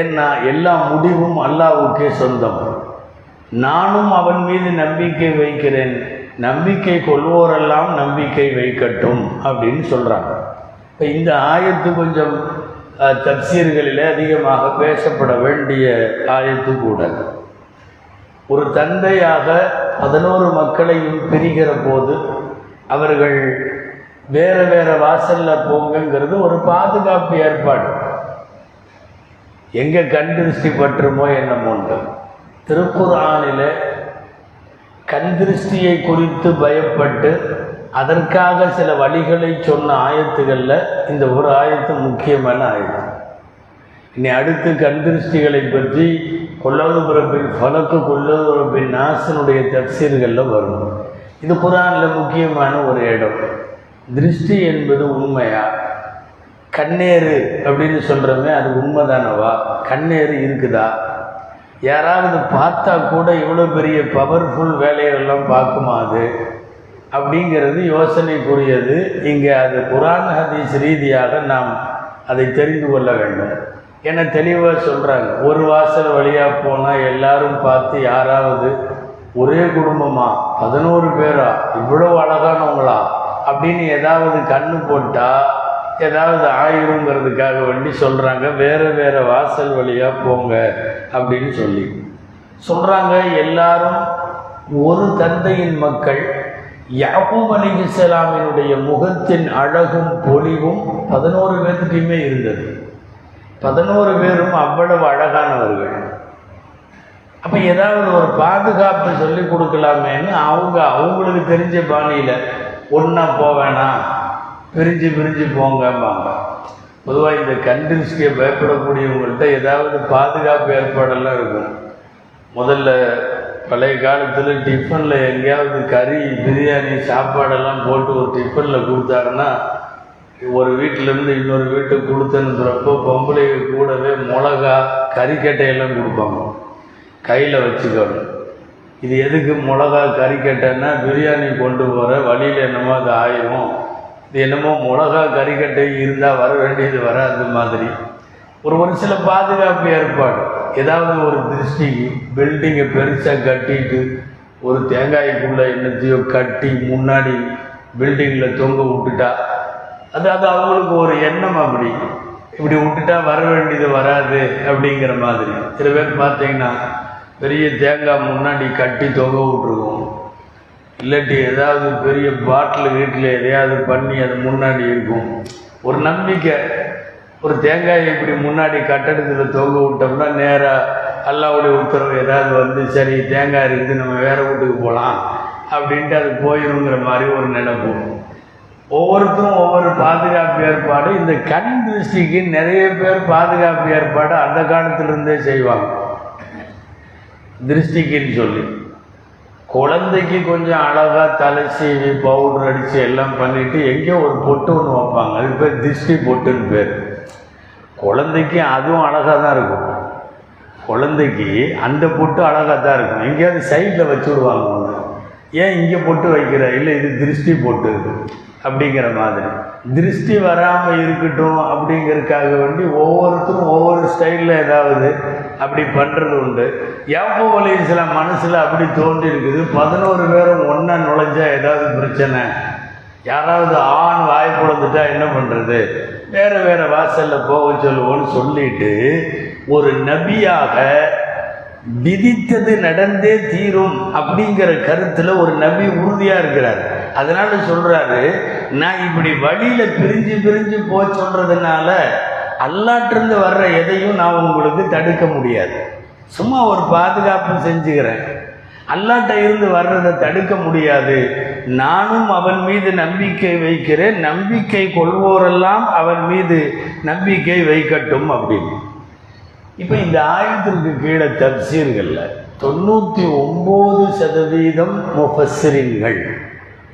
ஏன்னா எல்லா முடிவும் அல்லாஹ்வுக்கே சொந்தம். நானும் அவன் மீது நம்பிக்கை வைக்கிறேன். நம்பிக்கை கொள்வோரெல்லாம் நம்பிக்கை வைக்கட்டும் அப்படின்னு சொல்கிறாங்க இப்போ இந்த ஆயத்து கொஞ்சம் தப்சீர்களில் அதிகமாக பேசப்பட வேண்டிய ஆயத்து கூட ஒரு தந்தையாக பதினோரு மக்களையும் பிரிகிற போது அவர்கள் வேறு வேறு வாசலில் போங்கங்கிறது ஒரு பாதுகாப்பு ஏற்பாடு. எங்கே கண் திருஷ்டி பற்றுமோ என்னமோன்று திருக்குர்ஆனிலே கண் திருஷ்டியை குறித்து பயப்பட்டு அதற்காக சில வழிகளை சொன்ன ஆயத்துகளில் இந்த ஒரு ஆயத்து முக்கியமான ஆயுதம் இனி அடுத்து கண் திருஷ்டிகளை பற்றி கொல்லது பிறப்பின் பலக்கு கொல்லது பிறப்பின் நாசனுடைய தப்சீர்களில் வரும். இது குரானில் முக்கியமான ஒரு இடம். திருஷ்டி என்பது உண்மையா? கண்ணேறு அப்படின்னு சொல்கிறோமே அது உண்மைதானவா? கண்ணேறு இருக்குதா? யாராவது பார்த்தா கூட இவ்வளோ பெரிய பவர்ஃபுல் வேலையெல்லாம் பார்க்குமா அது? அப்படிங்கிறது யோசனைக்குரியது. இங்கே அது குரான் ஹதீஸ் ரீதியாக நாம் அதை தெரிந்து கொள்ள வேண்டும். ஏன்னா தெளிவாக சொல்கிறாங்க ஒரு வாசல் வழியாக போனால் எல்லாரும் பார்த்து யாராவது ஒரே குடும்பமா பதினோரு பேரா இவ்வளோ அழகானவங்களா அப்படின்னு ஏதாவது கண்ணு போட்டால் ஏதாவது ஆயிருங்கிறதுக்காக வேண்டி சொல்கிறாங்க வேறு வேறு வாசல் வழியாக போங்க அப்படின்னு சொல்லி. சொல்கிறாங்க எல்லாரும் ஒரு தந்தையின் மக்கள் யாக்கூப் அலிஹிஸ்லாமினுடைய முகத்தின் அழகும் பொலிவும் பதினோரு பேர்த்துட்டையுமே இருந்தது. பதினோரு பேரும் அவ்வளவு அழகானவர்கள். அப்போ ஏதாவது ஒரு பாதுகாப்பு சொல்லி கொடுக்கலாமேன்னு அவங்க அவங்களுக்கு தெரிஞ்ச பாணியில் ஒன்றா போவேணாம் பிரிஞ்சு பிரிஞ்சு போங்கம்பாங்க. பொதுவாக இந்த கண்டின்ஸ்க்கு பயப்படக்கூடியவங்கள்ட்ட ஏதாவது பாதுகாப்பு ஏற்பாடெல்லாம் இருக்கும். முதல்ல பழைய காலத்தில் டிஃபனில் எங்கேயாவது கறி பிரியாணி சாப்பாடெல்லாம் போட்டு ஒரு டிஃபனில் கொடுத்தாங்கன்னா ஒரு வீட்டிலேருந்து இன்னொரு வீட்டுக்கு கொடுத்தனுங்கிறப்போ பொம்பளை கூடவே மிளகா கறிக்கட்டையெல்லாம் கொடுப்பாங்க. கையில் வச்சுக்கணும். இது எதுக்கு மிளகா கறிக்கட்டைன்னா பிரியாணி கொண்டு போகிற வழியில் என்னமோ அது ஆயிரும். இது என்னமோ மிளகா கறிக்கட்டை இருந்தால் வர வேண்டியது வராது மாதிரி. ஒரு ஒரு சில பாதுகாப்பு ஏற்பாடு. ஏதாவது ஒரு திருஷ்டிக்கு பில்டிங்கை பெருசாக கட்டிட்டு ஒரு தேங்காய்க்குள்ளே என்னத்தையோ கட்டி முன்னாடி பில்டிங்கில் தொங்க விட்டுட்டா அது அது அவங்களுக்கு ஒரு எண்ணம் அப்படி. இப்படி விட்டுட்டா வர வேண்டியது வராது அப்படிங்கிற மாதிரி. சில பேர் பார்த்தீங்கன்னா பெரிய தேங்காய் முன்னாடி கட்டி தொங்க விட்டுருக்கும் இல்லாட்டி ஏதாவது பெரிய பாட்டில் வீட்டில் எதையாவது பண்ணி அது முன்னாடி இருக்கும். ஒரு நம்பிக்கை. ஒரு தேங்காயை இப்படி முன்னாடி கட்டடத்தில் தொங்க விட்டோம்னா நேராக அல்லாவுடைய உத்தரவு ஏதாவது வந்து சரி தேங்காய் இருக்குது நம்ம வேறு வீட்டுக்கு போகலாம் அப்படின்ட்டு அது போயிருங்கிற மாதிரி ஒரு நினைப்பு. ஒவ்வொருத்தரும் ஒவ்வொரு பாதுகாப்பு ஏற்பாடு. இந்த கண் திருஷ்டிக்கு நிறைய பேர் பாதுகாப்பு ஏற்பாடு அந்த காலத்திலிருந்தே செய்வாங்க. திருஷ்டிக்குன்னு சொல்லி. குழந்தைக்கு கொஞ்சம் அழகாக தலை சீவி பவுடர் அடித்து எல்லாம் பண்ணிவிட்டு எங்கேயோ ஒரு பொட்டு ஒன்று வைப்பாங்க. அது பேர் திருஷ்டி பொட்டுன்னு பேர். குழந்தைக்கு அதுவும் அழகாக தான் இருக்கும். குழந்தைக்கு அந்த பொட்டு அழகாக தான் இருக்கும். எங்கேயாவது சைடில் வச்சு விடுவாங்க. ஒன்று ஏன் இங்கே பொட்டு வைக்கிற? இல்லை இது திருஷ்டி பொட்டு. அப்படிங்கிற மாதிரி. திருஷ்டி வராமல் இருக்கட்டும் அப்படிங்கிறதுக்காக வேண்டி ஒவ்வொருத்தரும் ஒவ்வொரு ஸ்டைலில் ஏதாவது அப்படி பண்ணுறது உண்டு. யாப்போ அலி சில மனசில் அப்படி தோன்றி இருக்குது. பதினோரு பேரும் ஒன்றா நுழைஞ்சா ஏதாவது பிரச்சனை. யாராவது ஆண் வாய் பிளந்துட்டா என்ன பண்ணுறது வேறு வேறு வாசலில் போக சொல்லுவோன்னு சொல்லிட்டு ஒரு நபியாக விதித்தது நடந்தே தீரும் அப்படிங்கிற கருத்தில் ஒரு நபி உறுதியாக இருக்கிறார். அதனால சொல்றாரு நான் இப்படி வழியில பிரிஞ்சு பிரிஞ்சு போ சொல்றதுனால அல்லாட்டிருந்து வர்ற எதையும் நான் உங்களுக்கு தடுக்க முடியாது. சும்மா ஒரு பாதுகாப்பு செஞ்சுக்கிறேன். அல்லாட்ட இருந்து வர்றதை தடுக்க முடியாது. நானும் அவன் மீது நம்பிக்கை வைக்கிறேன். நம்பிக்கை கொள்வோரெல்லாம் அவன் மீது நம்பிக்கை வைக்கட்டும் அப்படின்னு. இப்போ இந்த ஆயத்திற்கு கீழே தப்சீர்களில் தொண்ணூற்றி ஒம்பது சதவீதம் முஃபஸ்ரின்கள்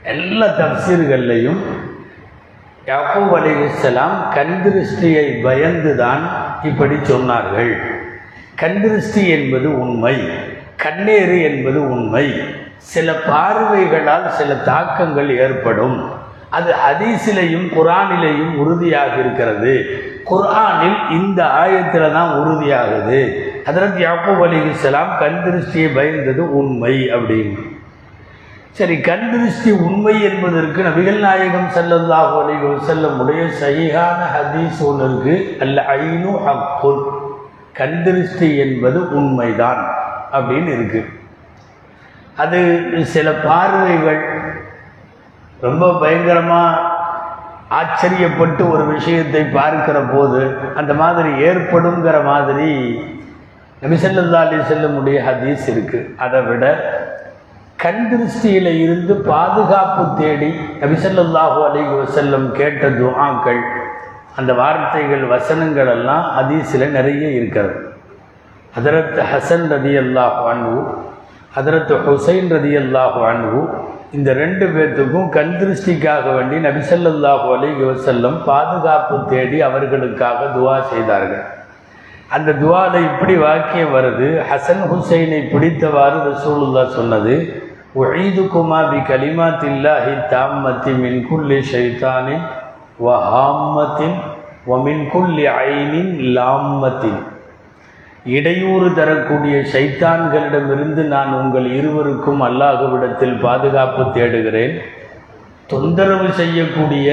எல்லா தப்சீர்கள்லையும் யாக்கூப் அலிஹிஸ்ஸலாம் கண்திருஷ்டியை பயந்துதான் இப்படி சொன்னார்கள். கண்திருஷ்டி என்பது உண்மை கண்ணேறு என்பது உண்மை. சில பார்வைகளால் சில தாக்கங்கள் ஏற்படும். அது அதிசிலையும் குரானிலையும் உறுதியாக இருக்கிறது. குர்ஆனில் இந்த ஆயத்தில் தான் உறுதியாகுது. அதற்கு யாக்கூப் அலிஹிஸ்ஸலாம் கண் திருஷ்டியை பயந்தது உண்மை அப்படின்னு. சரி கண் திருஷ்டி உண்மை என்பதற்கு நபிகள் நாயகம் செல்லல்லாஹு அலைகள் வஸல்லம் உடைய ஹதீஸ் ஒன்று இருக்கு. அல்ல ஐனு ஹக்குல். கண் திருஷ்டி என்பது உண்மைதான் அப்படின்னு இருக்கு. அது சில பார்வைகள் ரொம்ப பயங்கரமாக ஆச்சரியப்பட்டு ஒரு விஷயத்தை பார்க்கிற போது அந்த மாதிரி ஏற்படுங்கிற மாதிரி நபிசல்லா அலி செல்லமுடைய ஹதீஸ் இருக்குது அதை விட கண் திருஷ்டியில் இருந்து பாதுகாப்பு தேடி நபிசல்லாஹூ அலைஹி வசல்லம் கேட்ட துஆக்கள் அந்த வார்த்தைகள் வசனங்கள் எல்லாம் அதிசில நிறைய இருக்கிறது. ஹதரத் ஹசன் ரதி அல்லாஹ் அன்பு ஹதரத் ஹுசைன் ரதி அல்லாஹ் அன்பு இந்த ரெண்டு பேர்த்துக்கும் கண் திருஷ்டிக்காக வேண்டி நபிசல்லாஹு அலைஹி வசல்லம் பாதுகாப்பு தேடி அவர்களுக்காக துவா செய்தார்கள். அந்த துவாவில் இப்படி வாக்கியம் வருது. ஹசன் ஹுசைனை பிடித்தவாறு ரசூலுல்லா சொன்னது உஈதுகுமா பி கலிமாத்தில்லாஹி தாம்மத்தி மின் குல்லி ஷைத்தானின் வ ஹாம்மத்தின் வ மின் குல்லி ஐனின் லாம்மத்தின். இடையூறு தரக்கூடிய சைத்தான்களிடமிருந்து நான் உங்கள் இருவருக்கும் அல்லாஹுவிடத்தில் பாதுகாப்பு தேடுகிறேன். தொந்தரவு செய்யக்கூடிய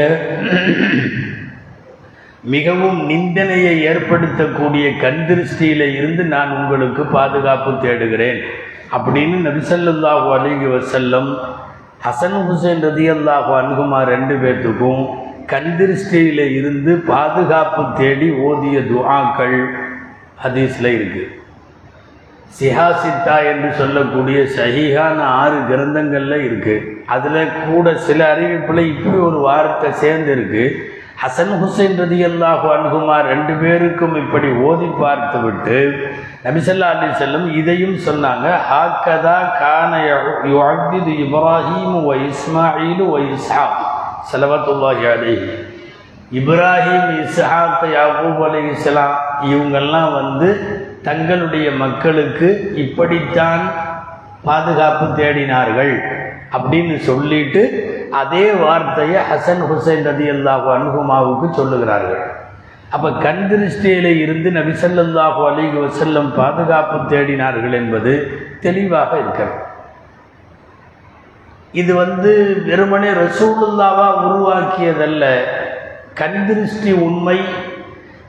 மிகவும் நிந்தனையை ஏற்படுத்தக்கூடிய கண்திருஷ்டியில இருந்து நான் உங்களுக்கு பாதுகாப்பு தேடுகிறேன். அப்படின்னு நபிசல்லாஹு அலிஹி வசல்லம் ஹசன் ஹுசைன் ரதியல்லாஹு அன்குமா ரெண்டு பேர்த்துக்கும் கந்திருஷ்டியில் இருந்து பாதுகாப்பு தேடி ஓதிய துஆக்கள் ஹதீஸில் சிஹா சிஹாசித்தா என்று சொல்லக்கூடிய சஹிகான ஆறு கிரந்தங்களில் இருக்குது அதில் கூட சில அறிவிப்பில் இப்படி ஒரு வார்த்தை சேர்ந்துருக்கு. ஹசன் ஹுசைன் ரதி அல்லாஹு அன்குமார் ரெண்டு பேருக்கும் இப்படி ஓதி பார்த்துவிட்டு நபிசல்லா அலி செல்லம் இதையும் சொன்னாங்க ஹாக்கதா கான யுஅப்பிது இப்ராஹிம் வ இஸ்மாயிலு வ இஸ்ஹாக். சலவத்துல்லாஹி அலைஹி. இப்ராஹிம் இஸ்ஹாக் யாக்கூப் அலைஹிஸ்ஸலாம் இவங்கெல்லாம் வந்து தங்களுடைய மக்களுக்கு இப்படித்தான் பாதுகாப்பு தேடினார்கள். அப்படின்னு சொல்லிட்டு அதே வார்த்தையை ஹசன் ஹுசைன் ரதி அல்லாஹு அனுகுமாவுக்கு சொல்லுகிறார்கள். அப்போ கண் திருஷ்டியில இருந்து நபிசல்லாஹு அலிகு வசல்லம் பாதுகாப்பு தேடினார்கள் என்பது தெளிவாக இருக்கிறது. இது வந்து வெறுமனே ரசூலுல்லாவா உருவாக்கியதல்ல. கண் திருஷ்டி உண்மை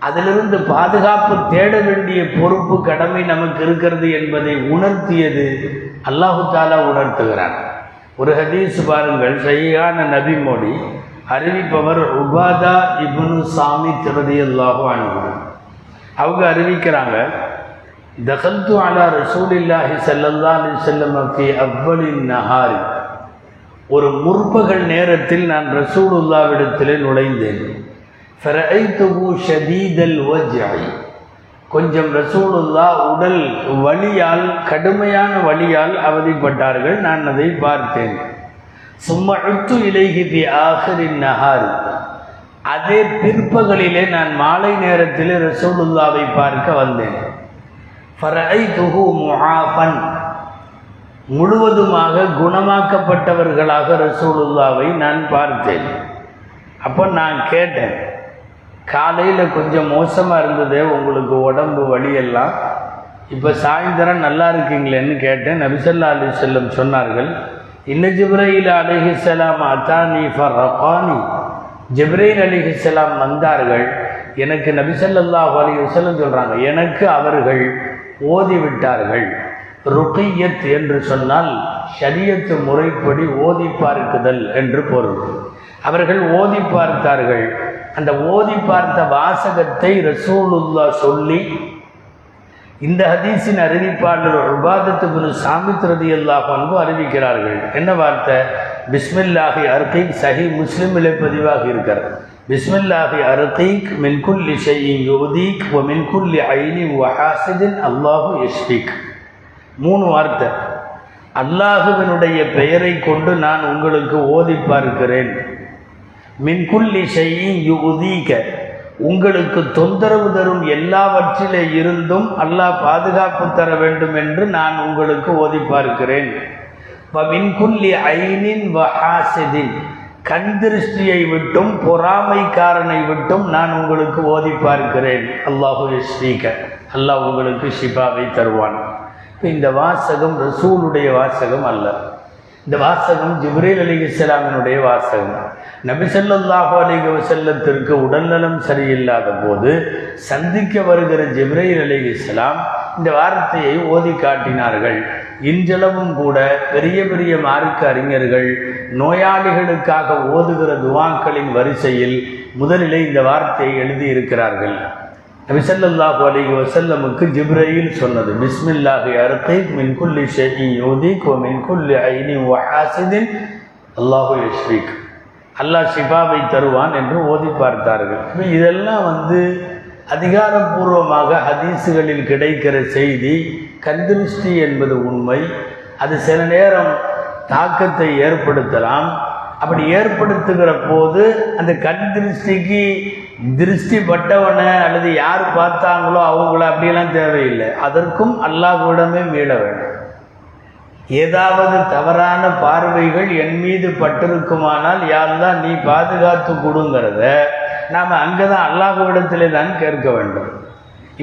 அதிலிருந்து பாதுகாப்பு தேட வேண்டிய பொறுப்பு கடமை நமக்கு இருக்கிறது என்பதை உணர்த்தியது அல்லாஹு தாலா உணர்த்துகிறான். ஒரு ஹதீஸ் பாருங்கள் சரியான நபி மொழி அறிவிப்பவர் உபாதா இப்னு சாமி திருதி அல்லாஹு அன்பு அவங்க அறிவிக்கிறாங்க தகல்து அலா ரசூலில்லாஹி செல்லல்லா அலைஹி வஸல்லம் ஃபி அவ்வலின் நஹாரி. ஒரு முற்பகல் நேரத்தில் நான் ரசூலுல்லாவிடத்திலே நுழைந்தேன். ஃபரஐத்துஹு ஷதீதல் வஜ்ஐ. கொஞ்சம் ரசூலுல்லா உடல் வலியால் கடுமையான வலியால் அவதிப்பட்டார்கள். நான் அதை பார்த்தேன். சும்மா அழுத்து இலைகி பி ஆஹரின் அதே பிற்பகலிலே நான் மாலை நேரத்தில் ரசூலுல்லாவை பார்க்க வந்தேன். ஃபரஐத்துஹு முஆஃபன் முழுவதுமாக குணமாக்கப்பட்டவர்களாக ரசூலுல்லாவை நான் பார்த்தேன். அப்போ நான் கேட்டேன். காலையில் கொஞ்சம் மோசமாக இருந்தது உங்களுக்கு உடம்பு வலியெல்லாம். இப்போ சாயந்தரம் நல்லா இருக்கீங்களேன்னு கேட்டேன். நபிசல்லா அலி செல்லம் சொன்னார்கள் இன்ன ஜிப்ரையில் அலிஹிசலாம் அத்தானி ஃபர்ரகானி. ஜிப்ரைல் அலிஹிசலாம் வந்தார்கள். எனக்கு நபிசல்லாஹு அலி வசல்லம் சொல்கிறாங்க எனக்கு அவர்கள் ஓதிவிட்டார்கள். ருக்கையத் என்று சொன்னால் ஷரியத்து முறைப்படி ஓதி பார்க்குதல் என்று பொருள். அவர்கள் ஓதி பார்த்தார்கள். அந்த ஓதி பார்த்த வாசகத்தை ரசூலுல்லா சொல்லி இந்த ஹதீஸின் அறிவிப்பாளர் உபாதத்து குரு சாமித் ரதி அல்லாஹ் அன்பு அறிவிக்கிறார்கள். என்ன வார்த்தை? பிஸ்மில்லாஹி அர்கீக் சஹி முஸ்லிமிலே பதிவாக இருக்கிறது. பிஸ்மில்லாஹி அர்கீக் மின்குல்லி ஷையின் யோதீக் ஒ மின்குல்லி ஐனி வஹாசிதின் அல்லாஹு யஷ்பீக் மூணு வார்த்தை. அல்லாஹுவினுடைய பெயரை கொண்டு நான் உங்களுக்கு ஓதி பார்க்கிறேன். மின்குல்லி செய்யும் யுதீக உங்களுக்கு தொந்தரவு தரும் எல்லாவற்றிலே இருந்தும் அல்லாஹ் பாதுகாப்பு தர வேண்டும் என்று நான் உங்களுக்கு ஓதி பார்க்கிறேன். மின்குல்லி ஐனின் வஹாசிதின் கண் திருஷ்டியை விட்டும் பொறாமைக்காரனை விட்டும் நான் உங்களுக்கு ஓதி பார்க்கிறேன். அல்லாஹு ஸ்ரீக. அல்லாஹ் உங்களுக்கு ஷிபாவை தருவான். இந்த வாசகம் ரசூலுடைய வாசகம் அல்ல. இந்த வாசகம் ஜிப்ரேல் அலி இஸ்லாமினுடைய வாசகம். நபிசல்லாஹு அலிக வசல்லத்திற்கு உடல்நலம் சரியில்லாத போது சந்திக்க வருகிற ஜிப்ரேல் அலி இஸ்லாம் இந்த வார்த்தையை ஓதி காட்டினார்கள். இன்றளவும் கூட பெரிய பெரிய மார்க்க அறிஞர்கள் நோயாளிகளுக்காக ஓதுகிற துவாக்களின் வரிசையில் முதலிலே இந்த வார்த்தையை எழுதியிருக்கிறார்கள். நபிசல்லாஹு அலிக வசல்லமுக்கு ஜிப்ரையில் சொன்னது. பிஸ்மில்லாஹி அர்கை மின் குல்லி ஷெஹி யோதிக் ஓ மின் குல்லி ஐனி வஹாசிதின் அல்லாஹு யஸ்ரீக் அல்லாஹ் ஷிபாவை தருவான் என்று ஓதி பார்த்தார்கள். இதெல்லாம் வந்து அதிகாரப்பூர்வமாக ஹதீஸுகளில் கிடைக்கிற செய்தி கந்திருஷ்டி என்பது உண்மை. அது சில நேரம் தாக்கத்தை ஏற்படுத்தலாம். அப்படி ஏற்படுத்துகிற போது அந்த கண் திருஷ்டிக்கு திருஷ்டி பட்டவனை அல்லது யார் பார்த்தாங்களோ அவங்கள அப்படிலாம் தேவையில்லை. அதற்கும் அல்லாஹ்விடமே மீள வேண்டும். ஏதாவது தவறான பார்வைகள் என் மீது பட்டிருக்குமானால் யாரெல்லாம் நீ பாதுகாத்து கொடுங்கிறத நாம் அங்கே தான் அல்லாஹ்விடத்திலே தான் கேட்க வேண்டும்.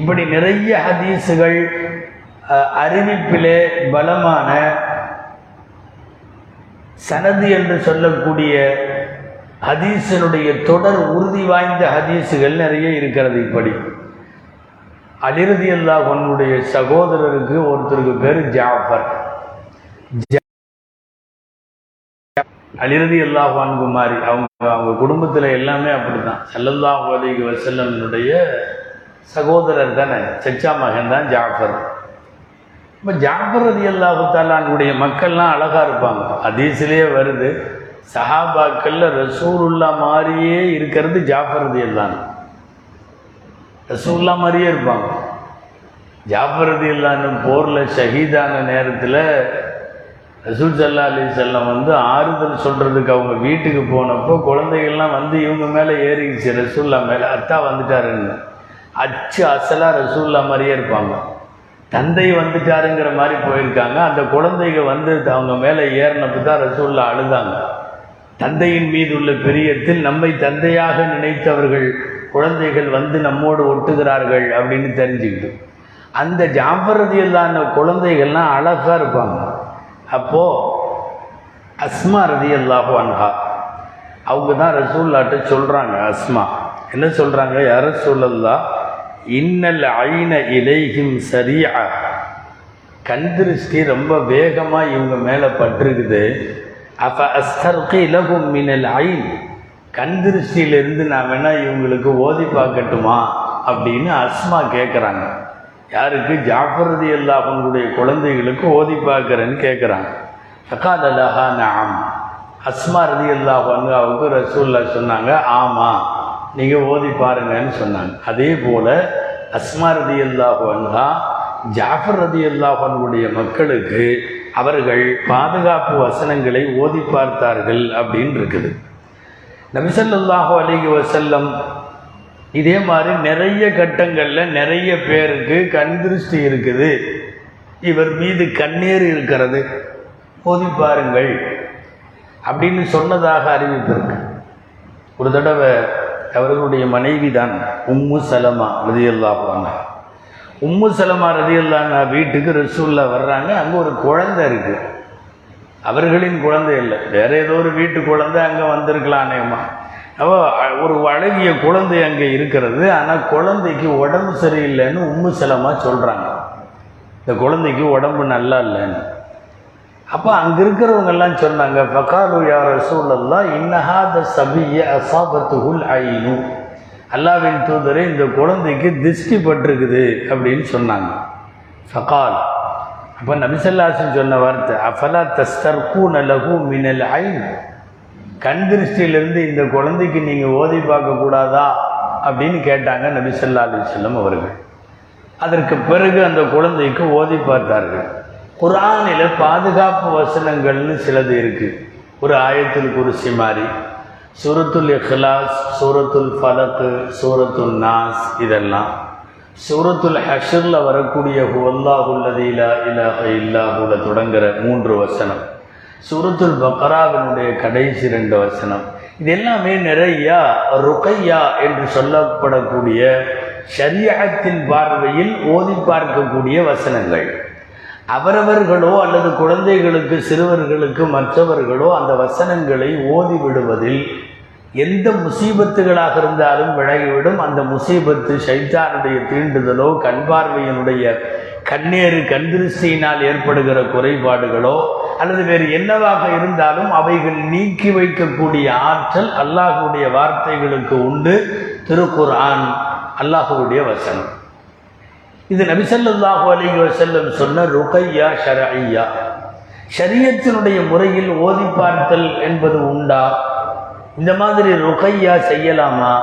இப்படி நிறைய ஹதீஸுகள் அறிவிப்பிலே பலமான சனது என்று சொல்லக்கூடிய ஹதீஸினுடைய தொடர் உறுதி வாய்ந்த ஹதீஸுகள் நிறைய இருக்கிறது இப்படி. அலிரதி அல்லா உன்னுடைய சகோதரருக்கு ஒருத்தருக்கு பேர் ஜாஃபர். அலிரதி அல்லாஹ் வான்குமாரி அவங்க அவங்க குடும்பத்தில் எல்லாமே அப்படிதான். செல்லல்லா அலைஹி வசல்லனுடைய சகோதரர் தானே சச்சா மகன் தான் ஜாஃபர். இப்போ ஜாஃபர் ரதி அல்லாஹு தாலானுடைய மக்கள்லாம் அழகாக இருப்பாங்க. அதீசிலேயே வருது சஹாபாக்கள்ல ரசூலுல்லா மாதிரியே இருக்கிறது ஜாஃபர் தான் ரசூல்லா மாதிரியே இருப்பாங்க. ஜாஃபர் ரதி போரில் ஷஹீதான நேரத்தில் ரசூல் சல்லா அலி செல்லம் வந்து ஆறுதல் சொல்கிறதுக்கு அவங்க வீட்டுக்கு போனப்போ குழந்தைகள்லாம் வந்து இவங்க மேலே ஏறிடுச்சு ரசூல்லா மேலே. அத்தா வந்துட்டாருன்னு. அச்சு அசலாக ரசூல்லா மாதிரியே இருப்பாங்க. தந்தை வந்துட்டாருங்கிற மாதிரி போயிருக்காங்க. அந்த குழந்தைங்க வந்து அவங்க மேலே ஏறினப்போ தான் ரசூல்லா அழுதாங்க. தந்தையின் மீது உள்ள பிரியத்தில் நம்மை தந்தையாக நினைத்தவர்கள் குழந்தைகள் வந்து நம்மோடு ஒட்டுகிறார்கள் அப்படின்னு தெரிஞ்சுக்கிட்டு. அந்த ஜாஃபரதியில்லான குழந்தைகள்லாம் அழகாக இருப்பாங்க. அப்போது அஸ்மா ரதி அல்லாஹு அன்ஹா அவங்க தான் ரசூல்லாட்ட சொல்கிறாங்க அஸ்மா. என்ன சொல்கிறாங்க யார சொல்லல்லா இன்னல் ஐன இலைகிம் சரியா. கண் திருஷ்டி ரொம்ப வேகமாக இவங்க மேலே பட்டிருக்குது. அப்போ அஸ்தர்கி இலகும் மினல் ஐன் கண் திருஷ்டியிலிருந்து நான் வேணால் இவங்களுக்கு ஓதி பார்க்கட்டுமா அப்படின்னு அஸ்மா கேட்குறாங்க யாருக்கு? ஜாஃபரதி அல்லாஹனுடைய குழந்தைகளுக்கு ஓதி பார்க்குறேன்னு கேட்குறாங்க அக்கா அலஹா நாம் அஸ்மா ரதி அல்லாஹ் அவங்க ரசூல்லா சொன்னாங்க ஆமாம் நீங்கள் ஓதி பாருங்கன்னு சொன்னாங்க. அதே போல் அஸ்மா ரதி அல்லாஹ் அன்ஹா ஜாஃபர் ரதி அல்லாஹனுடைய மக்களுக்கு அவர்கள் பாதுகாப்பு வசனங்களை ஓதி பார்த்தார்கள் அப்படின்னு இருக்குது. நபிசல்லாஹு அலிகி வசல்லம் இதே மாதிரி நிறைய கட்டங்களில் நிறைய பேருக்கு கண் திருஷ்டி இருக்குது. இவர் மீது கண்ணீர் இருக்கிறது. ஓதி பாருங்கள் அப்படின்னு சொன்னதாக அறிவிப்பு ஒரு தடவை அவர்களுடைய மனைவி தான் உம்மு சலமா ரதியல்லாஹாங்க உம்மு சலமா ரதியல்லான வீட்டுக்கு ரசூல்லா வர்றாங்க. அங்கே ஒரு குழந்தை இருக்கு. அவர்களின் குழந்தை இல்லை. வேற ஏதோ ஒரு வீட்டு குழந்தை அங்கே வந்திருக்கலாம் அநேகமா அப்போ ஒரு அழகிய குழந்தை அங்கே இருக்கிறது. ஆனால் குழந்தைக்கு உடம்பு சரியில்லைன்னு உம்மு செலமா சொல்கிறாங்க இந்த குழந்தைக்கு உடம்பு நல்லா இல்லைன்னு. அப்போ அங்கே இருக்கிறவங்கெல்லாம் சொன்னாங்க ஃபகாலு யா ரசூலல்லா த சபிய அசாபத்துகுல் ஐனு. அல்லாவின் தூதரை இந்த குழந்தைக்கு திருஷ்டி பட்டிருக்குது அப்படின்னு சொன்னாங்க. ஃபகால். அப்போ நபிசல்லாசன் சொன்ன வார்த்தை அஃபலா தஸ்தர்கூ நலகு மினல் ஐன்? கண் திருஷ்டியிலிருந்து இந்த குழந்தைக்கு நீங்கள் ஓதி பார்க்கக்கூடாதா அப்படின்னு கேட்டாங்க நபிசல்லா அலிசல்லம் அவர்கள். அதற்கு பிறகு அந்த குழந்தைக்கு ஓதி பார்த்தார்கள். குரானில் பாதுகாப்பு வசனங்கள்னு சிலது இருக்குது ஒரு ஆயத்தில் குறிச்சி மாதிரி. சூரத்துல் இஹ்லாஸ் சூரத்துல் ஃபலக்கு சூரத்துல் நாஸ் இதெல்லாம். சூரத்துல் ஹஷரில் வரக்கூடிய ஹுவல்லாஹுல்லதீல இலாஹ இல்லாஹுல தொடங்குகிற மூன்று வசனம். சூரத்துல் பக்ராவினுடைய கடைசி ரெண்டு வசனம். இது எல்லாமே நிறையா ருக்கையா என்று சொல்லப்படக்கூடிய ஷரியகத்தின் பார்வையில் ஓதி பார்க்கக்கூடிய வசனங்கள். அவரவர்களோ அல்லது குழந்தைகளுக்கு சிறுவர்களுக்கு மற்றவர்களோ அந்த வசனங்களை ஓதி விடுவதில் எந்த முசீபத்துகளாக இருந்தாலும் விலகிவிடும். அந்த முசீபத்து சைத்தானுடைய தீண்டுதலோ கண் பார்வையினுடைய கண்ணேறு கண்திருஷ்டியினால் ஏற்படுகிற குறைபாடுகளோ அல்லது வேறு என்னவாக இருந்தாலும் அவைகள் நீக்கி வைக்கக்கூடிய ஆற்றல் அல்லாஹுடைய வார்த்தைகளுக்கு உண்டு. திருக்குர்ஆன் அல்லாஹுடைய வசனம். இது நபிசல்லாஹு அலைஹி வசல்லம் சொன்ன ருகையா ஷரஐயா ஷரியத்தினுடைய முறையில் ஓதி பார்த்தல் என்பது உண்டா? இந்த மாதிரி ருகையா செய்யலாமா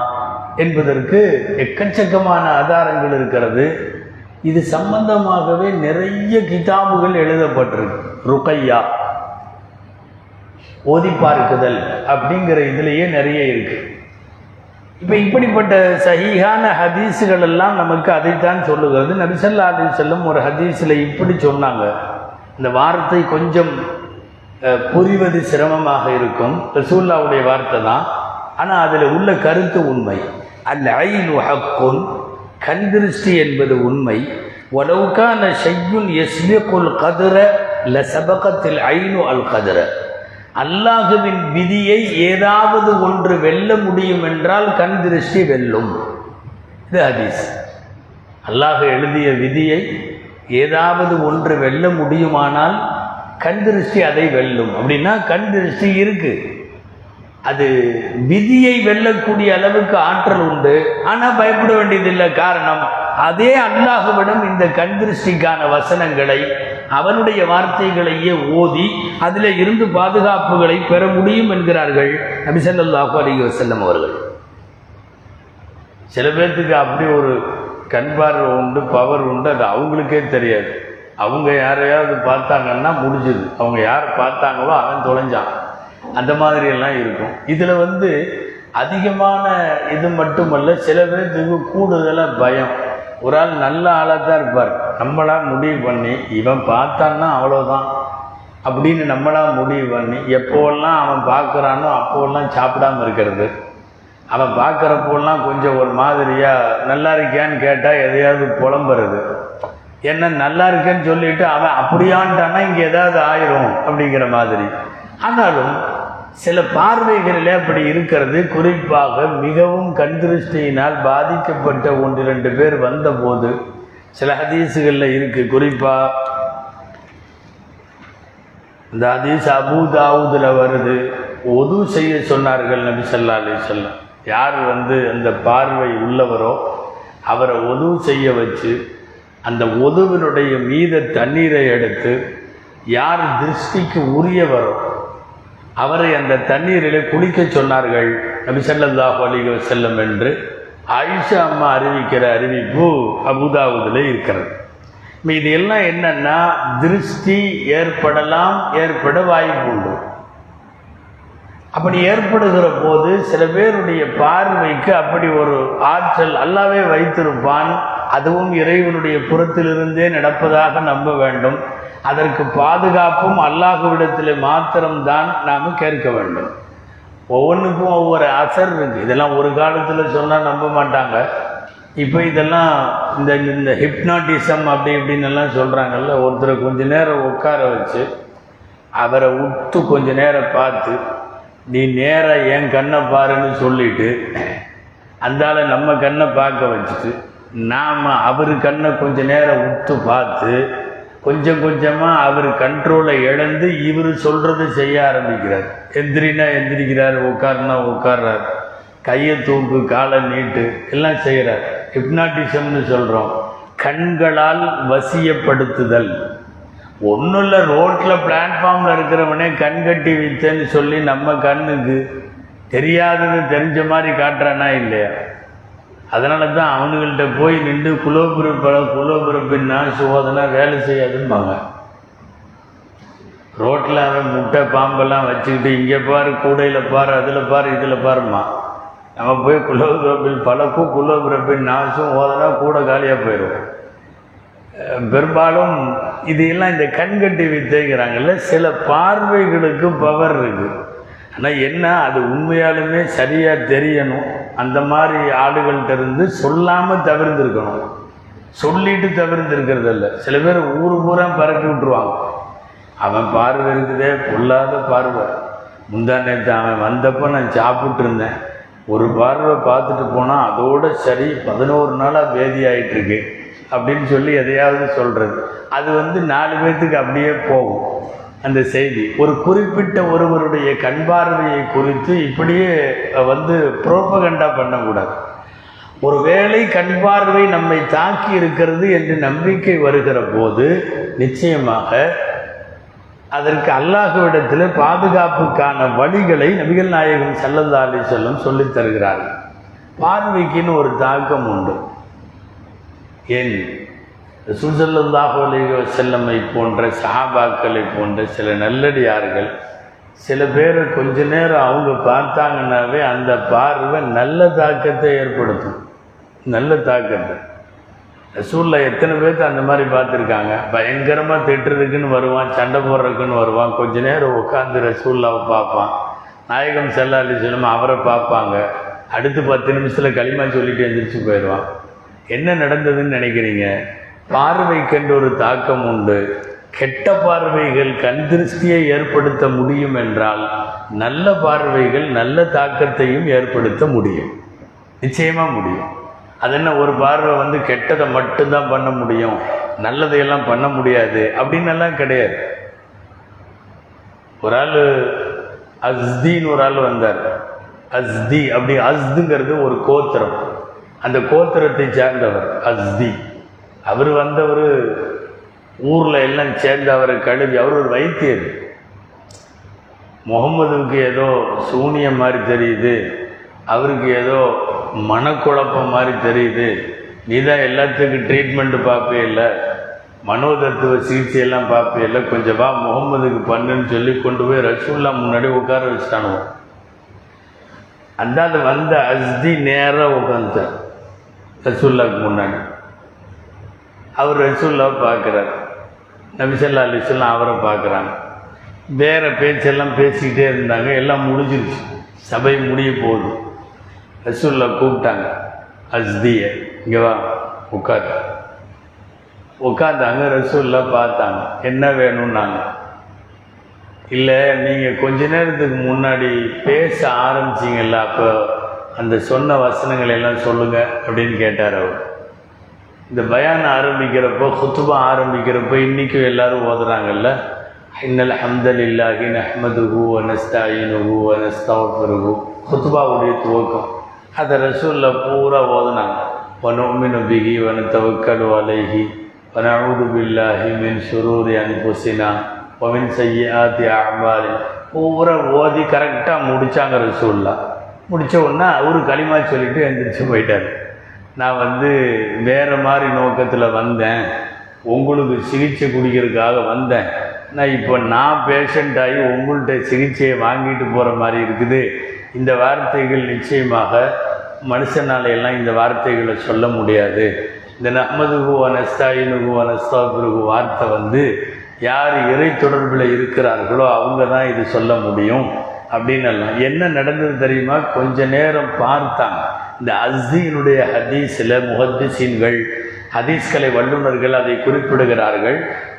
என்பதற்கு எக்கச்சக்கமான ஆதாரங்கள் இருக்கிறது. இது சம்பந்தமாகவே நிறைய கிதாபுகள் எழுதப்பட்டிருக்கு. ருகையா. ஓதி பார்க்குதல் அப்படிங்கிற இதுலேயே நிறைய இருக்கு. இப்போ இப்படிப்பட்ட சகிகான ஹதீஸுகள் எல்லாம் நமக்கு அதைத்தான் சொல்லுகிறது. நபிசல்லா அலி செல்லும் ஒரு ஹதீஸில் இப்படி சொன்னாங்க. இந்த வார்த்தை கொஞ்சம் புரிவது சிரமமாக இருக்கும். ரசூல்லாவுடைய வார்த்தை தான். ஆனால் அதில் உள்ள கருத்து உண்மை. அல் ஐனு ஹக்குன் கண் திருஷ்டி என்பது உண்மை. ஒலவுக்கான ஷையுன் எஸ்பிகுல் கதிர ல சபகத்தில் ஐனு அல் கதிர. அல்லாஹுவின் விதியை ஏதாவது ஒன்று வெல்ல முடியும் என்றால் கண் திருஷ்டி வெல்லும். இது ஹதீஸ். அல்லாஹ் எழுதிய விதியை ஏதாவது ஒன்று வெல்ல முடியுமானால் கண் திருஷ்டி அதை வெல்லும். அப்படின்னா கண் திருஷ்டி இருக்கு. அது விதியை வெல்லக்கூடிய அளவுக்கு ஆற்றல் உண்டு. ஆனால் பயப்பட வேண்டியதில்லை. காரணம் அதே அல்லாஹுவிடம் இந்த கண் திருஷ்டிக்கான வசனங்களை அவனுடைய வார்த்தைகளையே ஓதி அதில் இருந்து பாதுகாப்புகளை பெற முடியும் என்கிறார்கள் நபிசல்லாஹு அலி வசல்லம் அவர்கள். சில பேர்த்துக்கு அப்படி ஒரு கண் பார்வை உண்டு பவர் உண்டு அது அவங்களுக்கே தெரியாது. அவங்க யாரையாவது பார்த்தாங்கன்னா முடிஞ்சுது. அவங்க யார் பார்த்தாங்களோ அவன் தொலைஞ்சான். அந்த மாதிரி எல்லாம் இருக்கும். இதில் வந்து அதிகமான இது மட்டுமல்ல சில பேர்த்துக்கு கூடுதலாக பயம். ஒரு ஆள் நல்ல ஆளாக தான் இருப்பார். நம்மளாக முடிவு பண்ணி இவன் பார்த்தான்னா அவ்வளோதான் அப்படின்னு நம்மளாக முடிவு பண்ணி எப்போல்லாம் அவன் பார்க்குறானோ அப்போல்லாம் சாப்பிடாம இருக்கிறது. அவன் பார்க்குறப்போலாம் கொஞ்சம் ஒரு மாதிரியாக நல்லா இருக்கியான்னு கேட்டால் எதையாவது புலம்புறது. என்ன நல்லா இருக்கேன்னு சொல்லிட்டு அவன் அப்படியான்ட்டானா இங்கே ஏதாவது ஆயிரும் அப்படிங்கிற மாதிரி. ஆனாலும் சில பார்வைகளில் அப்படி இருக்கிறது குறிப்பாக மிகவும் கண்திருஷ்டியினால் பாதிக்கப்பட்ட ஒன்று ரெண்டு பேர் வந்தபோது சில ஹதீஸுகளில் இருக்குது குறிப்பாக இந்த ஹதீஸ் அபூ வருது. ஒது செய்ய சொன்னார்கள் நபி ஸல்லல்லாஹு அலி சொல்லம் யார் வந்து அந்த பார்வை உள்ளவரோ அவரை ஒது செய்ய வச்சு அந்த ஒதுவினுடைய மீத தண்ணீரை எடுத்து யார் திருஷ்டிக்கு உரியவரோ அவரை அந்த தண்ணீரிலே குளிக்க சொன்னார்கள். நபி ஸல்லல்லாஹு அலைஹி வஸல்லம் என்று ஆயிஷா அம்மா அறிவிக்கிற அறிவிப்பு அபுதாவுதில் இருக்கிறது. இப்ப இது எல்லாம் என்னன்னா திருஷ்டி ஏற்படலாம் ஏற்பட வாய்ப்பு உண்டு. அப்படி ஏற்படுகிற போது சில பேருடைய பார்வைக்கு அப்படி ஒரு ஆற்றல் அல்லாவே வைத்திருப்பான். அதுவும் இறைவனுடைய புறத்திலிருந்தே நடப்பதாக நம்ப வேண்டும். அதற்கு பாதுகாப்பும் அல்லாஹுவிடத்தில் மாத்திரம்தான் நாம் கேட்க வேண்டும். ஒவ்வொன்றுக்கும் ஒவ்வொரு அசர் இருக்குது இதெல்லாம் ஒரு காலத்தில் சொன்னால் நம்ப மாட்டாங்க. இப்போ இதெல்லாம் இந்த இந்த ஹிப்னாட்டிசம் அப்படி இப்படின்னு எல்லாம் சொல்கிறாங்கல்ல ஒருத்தரை கொஞ்ச நேரம் உட்கார வச்சு அவரை உத்து கொஞ்ச நேரம் பார்த்து நீ நேராக என் கண்ணை பாருன்னு சொல்லிட்டு அந்தால நம்ம கண்ணை பார்க்க வச்சுட்டு நாம் அவர் கண்ணை கொஞ்சம் நேரம் உத்து பார்த்து கொஞ்சம் கொஞ்சமாக அவர் கண்ட்ரோலை இழந்து இவர் சொல்கிறத செய்ய ஆரம்பிக்கிறார். எந்திரினா எந்திரிக்கிறார் உட்காருனா உட்கார்றார். கையை தூக்கு காலை நீட்டு எல்லாம் செய்கிறார் ஹிப்னாட்டிசம்னு சொல்கிறோம் கண்களால் வசியப்படுத்துதல். ஒன்றும் இல்லை ரோட்டில் பிளாட்ஃபார்மில் இருக்கிறவனே கண் கட்டி வித்தேன்னு சொல்லி நம்ம கண்ணுக்கு தெரியாதது தெரிஞ்ச மாதிரி காட்டுறானா இல்லையா? அதனால தான் அவனுங்கள்ட்ட போய் நின்று குலோபிறப்ப குலோபிறப்பின்னா சோதனை வேலை செய்யாதும்பாங்க. ரோட்டில் அவன் முட்டை பாம்பெல்லாம் வச்சுக்கிட்டு இங்கே பாரு கூடையில் பாரு அதில் பாரு இதில் பாருமா நம்ம போய் குலோபிறப்பில் பழக்கும் குலோபிறப்பின் நாசும் ஓதனா கூட காலியாக போயிடும் பெரும்பாலும் இதையெல்லாம் இந்த கண்கட்டி வித்தைங்கிறாங்கல்ல சில பார்வைகளுக்கு பவர் இருக்குது ஆனால் என்ன அது உண்மையாலுமே சரியாக தெரியணும். அந்த மாதிரி ஆடுகள்கிட்ட இருந்து சொல்லாமல் தவிர்த்துருக்கணும் சொல்லிட்டு தவிர்த்துருக்கிறது இல்லை சில பேர் ஊர் பூரா பறக்கி விட்டுருவாங்க. அவன் பார்வை இருக்குதே பொல்லாத பார்வை. முந்தா நேற்று அவன் வந்தப்போ நான் சாப்பிட்டு இருந்தேன் ஒரு பார்வை பார்த்துட்டு போனால் அதோட சரி பதினோரு நாளாக பேதி அப்படின்னு சொல்லி எதையாவது சொல்கிறது அது வந்து நாலு பேர்த்துக்கு அப்படியே போகும். அந்த செய்தி. ஒரு குறிப்பிட்ட ஒருவருடைய கண் பார்வையை குறித்து இப்படியே வந்து புரோப்பகண்டா பண்ணக்கூடாது. ஒருவேளை கண் பார்வை நம்மை தாக்கி இருக்கிறது என்று நம்பிக்கை வருகிற போது நிச்சயமாக அதற்கு அல்லாஹுவிடத்தில் பாதுகாப்புக்கான வழிகளை நபிகள் நாயகம் சல்லல்லா அலி செல்லம் சொல்லித் தருகிறார்கள். பார்வைக்குன்னு ஒரு தாக்கம் உண்டு. ஏன்? சுசல்லாஹு அலைஹி செல்லம்மை போன்ற சாபாக்களை போன்ற சில நல்லடியார்கள் சில பேர் கொஞ்ச நேரம் அவங்க பார்த்தாங்கன்னாவே அந்த பார்வை நல்ல தாக்கத்தை ஏற்படுத்தும். நல்ல தாக்கத்தை. சூழல எத்தனை பேர்த்து அந்த மாதிரி பார்த்துருக்காங்க? பயங்கரமாக திட்டுறதுக்குன்னு வருவான் சண்டை போடுறதுக்குன்னு வருவான் கொஞ்ச நேரம் உட்காந்து ரசூல்லாவை பார்ப்பான். நாயகம் செல்லாலி சொல்லும் அவரை பார்ப்பாங்க. அடுத்து பத்து நிமிஷத்தில் களிமா சொல்லிட்டு எழுந்திரிச்சு போயிடுவான். என்ன நடந்ததுன்னு நினைக்கிறீங்க? பார்வை கண்டு ஒரு தாக்கம் உண்டு. கெட்ட பார்வைகள் கண் திருஷ்டியை ஏற்படுத்த முடியும் என்றால் நல்ல பார்வைகள் நல்ல தாக்கத்தையும் ஏற்படுத்த முடியும். நிச்சயமாக முடியும். அது என்ன ஒரு பார்வை வந்து கெட்டதை மட்டும்தான் பண்ண முடியும். நல்லதையெல்லாம் பண்ண முடியாது. அப்படின்னு எல்லாம் கிடையாது. ஒரு ஆள் அஸ்தின்னு ஒரு ஆள் வந்தார். அஸ்தி அப்படி அஸ்துங்கிறது ஒரு கோத்திரம். அந்த கோத்திரத்தை சேர்ந்தவர் அஸ்தி. அவர் வந்தவர் ஊரில் எல்லாம் சேர்ந்து அவரை கழுவி அவர் ஒரு வைத்தியர். முகம்மதுவுக்கு ஏதோ சூனியம் மாதிரி தெரியுது. அவருக்கு ஏதோ மனக்குழப்பம் மாதிரி தெரியுது. நீ தான் எல்லாத்துக்கும் ட்ரீட்மெண்ட்டு பார்ப்பே இல்லை. மனோதத்துவ சிகிச்சையெல்லாம் பார்ப்பே இல்லை. கொஞ்சம் வா முகம்மதுக்கு பண்ணுன்னு சொல்லி கொண்டு போய் ரசூல்லா முன்னாடி உட்கார வச்சுட்டானுவோம் அந்த வந்த அஸ்தி நேராக உட்காந்துட்டார் ரசூல்லாவுக்கு முன்னாடி. அவர் ரசூல்லாவை பார்க்குறார். நபிசல்லா அலிஸ்லாம் அவரை பார்க்குறாங்க. வேறு பேச்செல்லாம் பேசிக்கிட்டே இருந்தாங்க. எல்லாம் முடிஞ்சிருச்சு. சபை முடிய போகுது. ரசூல்லா கூப்பிட்டாங்க. அஸ்திய இங்கே வா உட்காரு உட்காந்தாங்க ரசூல்லா பார்த்தாங்க. என்ன வேணும்னாங்க. இல்லை நீங்கள் கொஞ்ச நேரத்துக்கு முன்னாடி பேச ஆரம்பிச்சிங்கல்ல அப்போ அந்த சொன்ன வசனங்கள் எல்லாம் சொல்லுங்கள் அப்படின்னு கேட்டார் அவர். இந்த பயான் ஆரம்பிக்கிறப்போ குத்துபா ஆரம்பிக்கிறப்போ இன்றைக்கும் எல்லோரும் ஓதுறாங்கல்ல? இன்னல் ஹம்தலில்லாஹி நஹ்மதுஹு வனஸ்தாயினுஹு வனஸ்தஃபிருஹு குத்துபாவுடைய துவக்கம். அதை ரசூலில் பூரா ஓதுனாங்க. வனுமினு பிஹி தவக்கல் அலைஹி வனஊது பில்லாஹி மின் ஷுரூரி அன்ஃபுஸினா வமின் சய்யிஆத்தி அஅமாலி பூரா ஓதி கரெக்டாக முடித்தாங்க ரசூல்லா. முடித்த உடனே அவரு களிமா சொல்லிட்டு எழுந்திரிச்சு போயிட்டார். நான் வந்து வேறு மாதிரி நோக்கத்தில் வந்தேன். உங்களுக்கு சிகிச்சை குடிக்கிறதுக்காக வந்தேன். நான் இப்போ நான் பேஷண்ட் ஆகி உங்கள்கிட்ட சிகிச்சையை வாங்கிட்டு போகிற மாதிரி இருக்குது. இந்த வார்த்தைகள் நிச்சயமாக மனுஷனாலையெல்லாம் இந்த வார்த்தைகளை சொல்ல முடியாது. இந்த நஹ்மதுகு அனஸ்தாயினுகு அனஸ்தாபிருகு வார்த்தை வந்து யார் இறை தொடர்பில் இருக்கிறார்களோ அவங்க தான் இது சொல்ல முடியும். அப்படின்னு எல்லாம் என்ன நடந்தது தெரியுமா? கொஞ்ச நேரம் பார்த்தாங்க இந்த அஸ்தியினுடைய ஹதீஸில் முஹத்திசீன்கள் ஹதீஸ்களை வல்லுநர்கள் அதை குறிப்பிடுகிறார்கள்.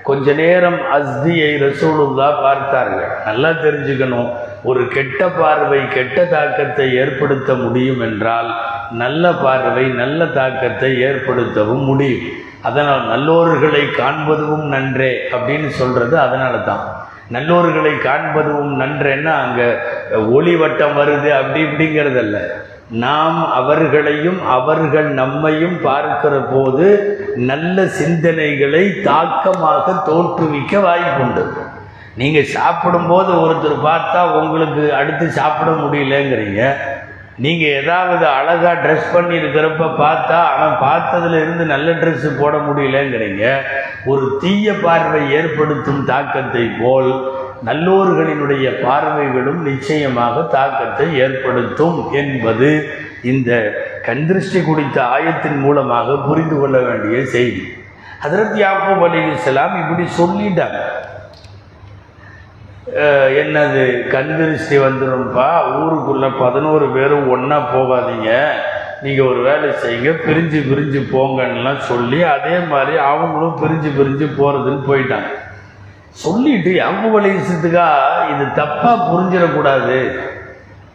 கொஞ்ச நேரம் அஸ்தியை ரசூலுல்லா பார்த்தார்கள். நல்லா தெரிஞ்சுக்கணும் ஒரு கெட்ட பார்வை கெட்ட தாக்கத்தை ஏற்படுத்த முடியும் என்றால் நல்ல பார்வை நல்ல தாக்கத்தை ஏற்படுத்தவும் முடியும். அதனால் நல்லோர்களை காண்பதும் நன்றே அப்படின்னு சொல்கிறது அதனால தான் நல்லோர்களை காண்பதும் நன்றென்னா அங்கே ஒளி வட்டம் வருது அப்படி இப்படிங்கிறதல்ல. நாம் அவர்களையும் அவர்கள் நம்மையும் பார்க்கிற போது நல்ல சிந்தனைகளை தாக்கமாக தோற்றுவிக்க வாய்ப்புண்டு. நீங்கள் சாப்பிடும்போது ஒருத்தர் பார்த்தா உங்களுக்கு அடுத்து சாப்பிட முடியலங்கிறீங்க. நீங்கள் ஏதாவது அழகாக ட்ரெஸ் பண்ணியிருக்கிறப்ப பார்த்தா ஆனால் பார்த்ததுல இருந்து நல்ல ட்ரெஸ்ஸு போட முடியலங்கிறீங்க. ஒரு தீய பார்வை ஏற்படுத்தும் தாக்கத்தை போல் நல்லோர்களினுடைய பார்வைகளும் நிச்சயமாக தாக்கத்தை ஏற்படுத்தும் என்பது இந்த கந்திருஷ்டி குடித்த ஆயத்தின் மூலமாக புரிந்து கொள்ள வேண்டிய செய்தி. ஹதரத் யாக்கூப் அலிஸ்லாம் இப்படி சொல்லிட்டாங்க என்னது கண்திருஷ்டி வந்துடும்ப்பா ஊருக்குள்ள பதினோரு பேரும் ஒன்றா போகாதீங்க. நீங்கள் ஒரு வேலை செய்யுங்க பிரிஞ்சு பிரிஞ்சு போங்கன்னுலாம் சொல்லி அதே மாதிரி அவங்களும் பிரிஞ்சு பிரிஞ்சு போகிறதுன்னு போயிட்டாங்க. சொல்லிட்டு அவங்க வலிசத்துக்கா இது தப்பாக புரிஞ்சிடக்கூடாது.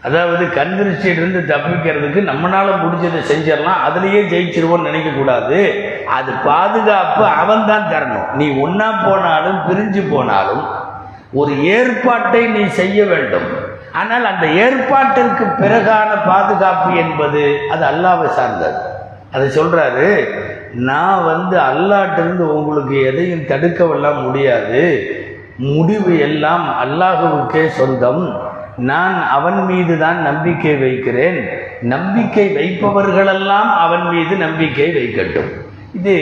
அதாவது கண்திருஷ்டியிலிருந்து தப்பிக்கிறதுக்கு நம்மளால் முடிஞ்சதை செஞ்சிடலாம் அதுலேயே ஜெயிச்சிருவோம்னு நினைக்கக்கூடாது. அது பாதுகாப்பு அவன் தான் தரணும். நீ ஒன்றா போனாலும் பிரிஞ்சு போனாலும் ஒரு ஏற்பாட்டை நீ செய்ய வேண்டும். ஆனால் அந்த ஏற்பாட்டிற்கு பிறகான பாதுகாப்பு என்பது அது அல்லாவை சார்ந்தது. அதை சொல்கிறாரு நான் வந்து அல்லாட்டிருந்து உங்களுக்கு எதையும் தடுக்கவெல்லாம் முடியாது. முடிவு எல்லாம் அல்லாஹுவுக்கே சொந்தம். நான் அவன் மீது தான் நம்பிக்கை வைக்கிறேன். நம்பிக்கை வைப்பவர்களெல்லாம் அவன் மீது நம்பிக்கை வைக்கட்டும். இது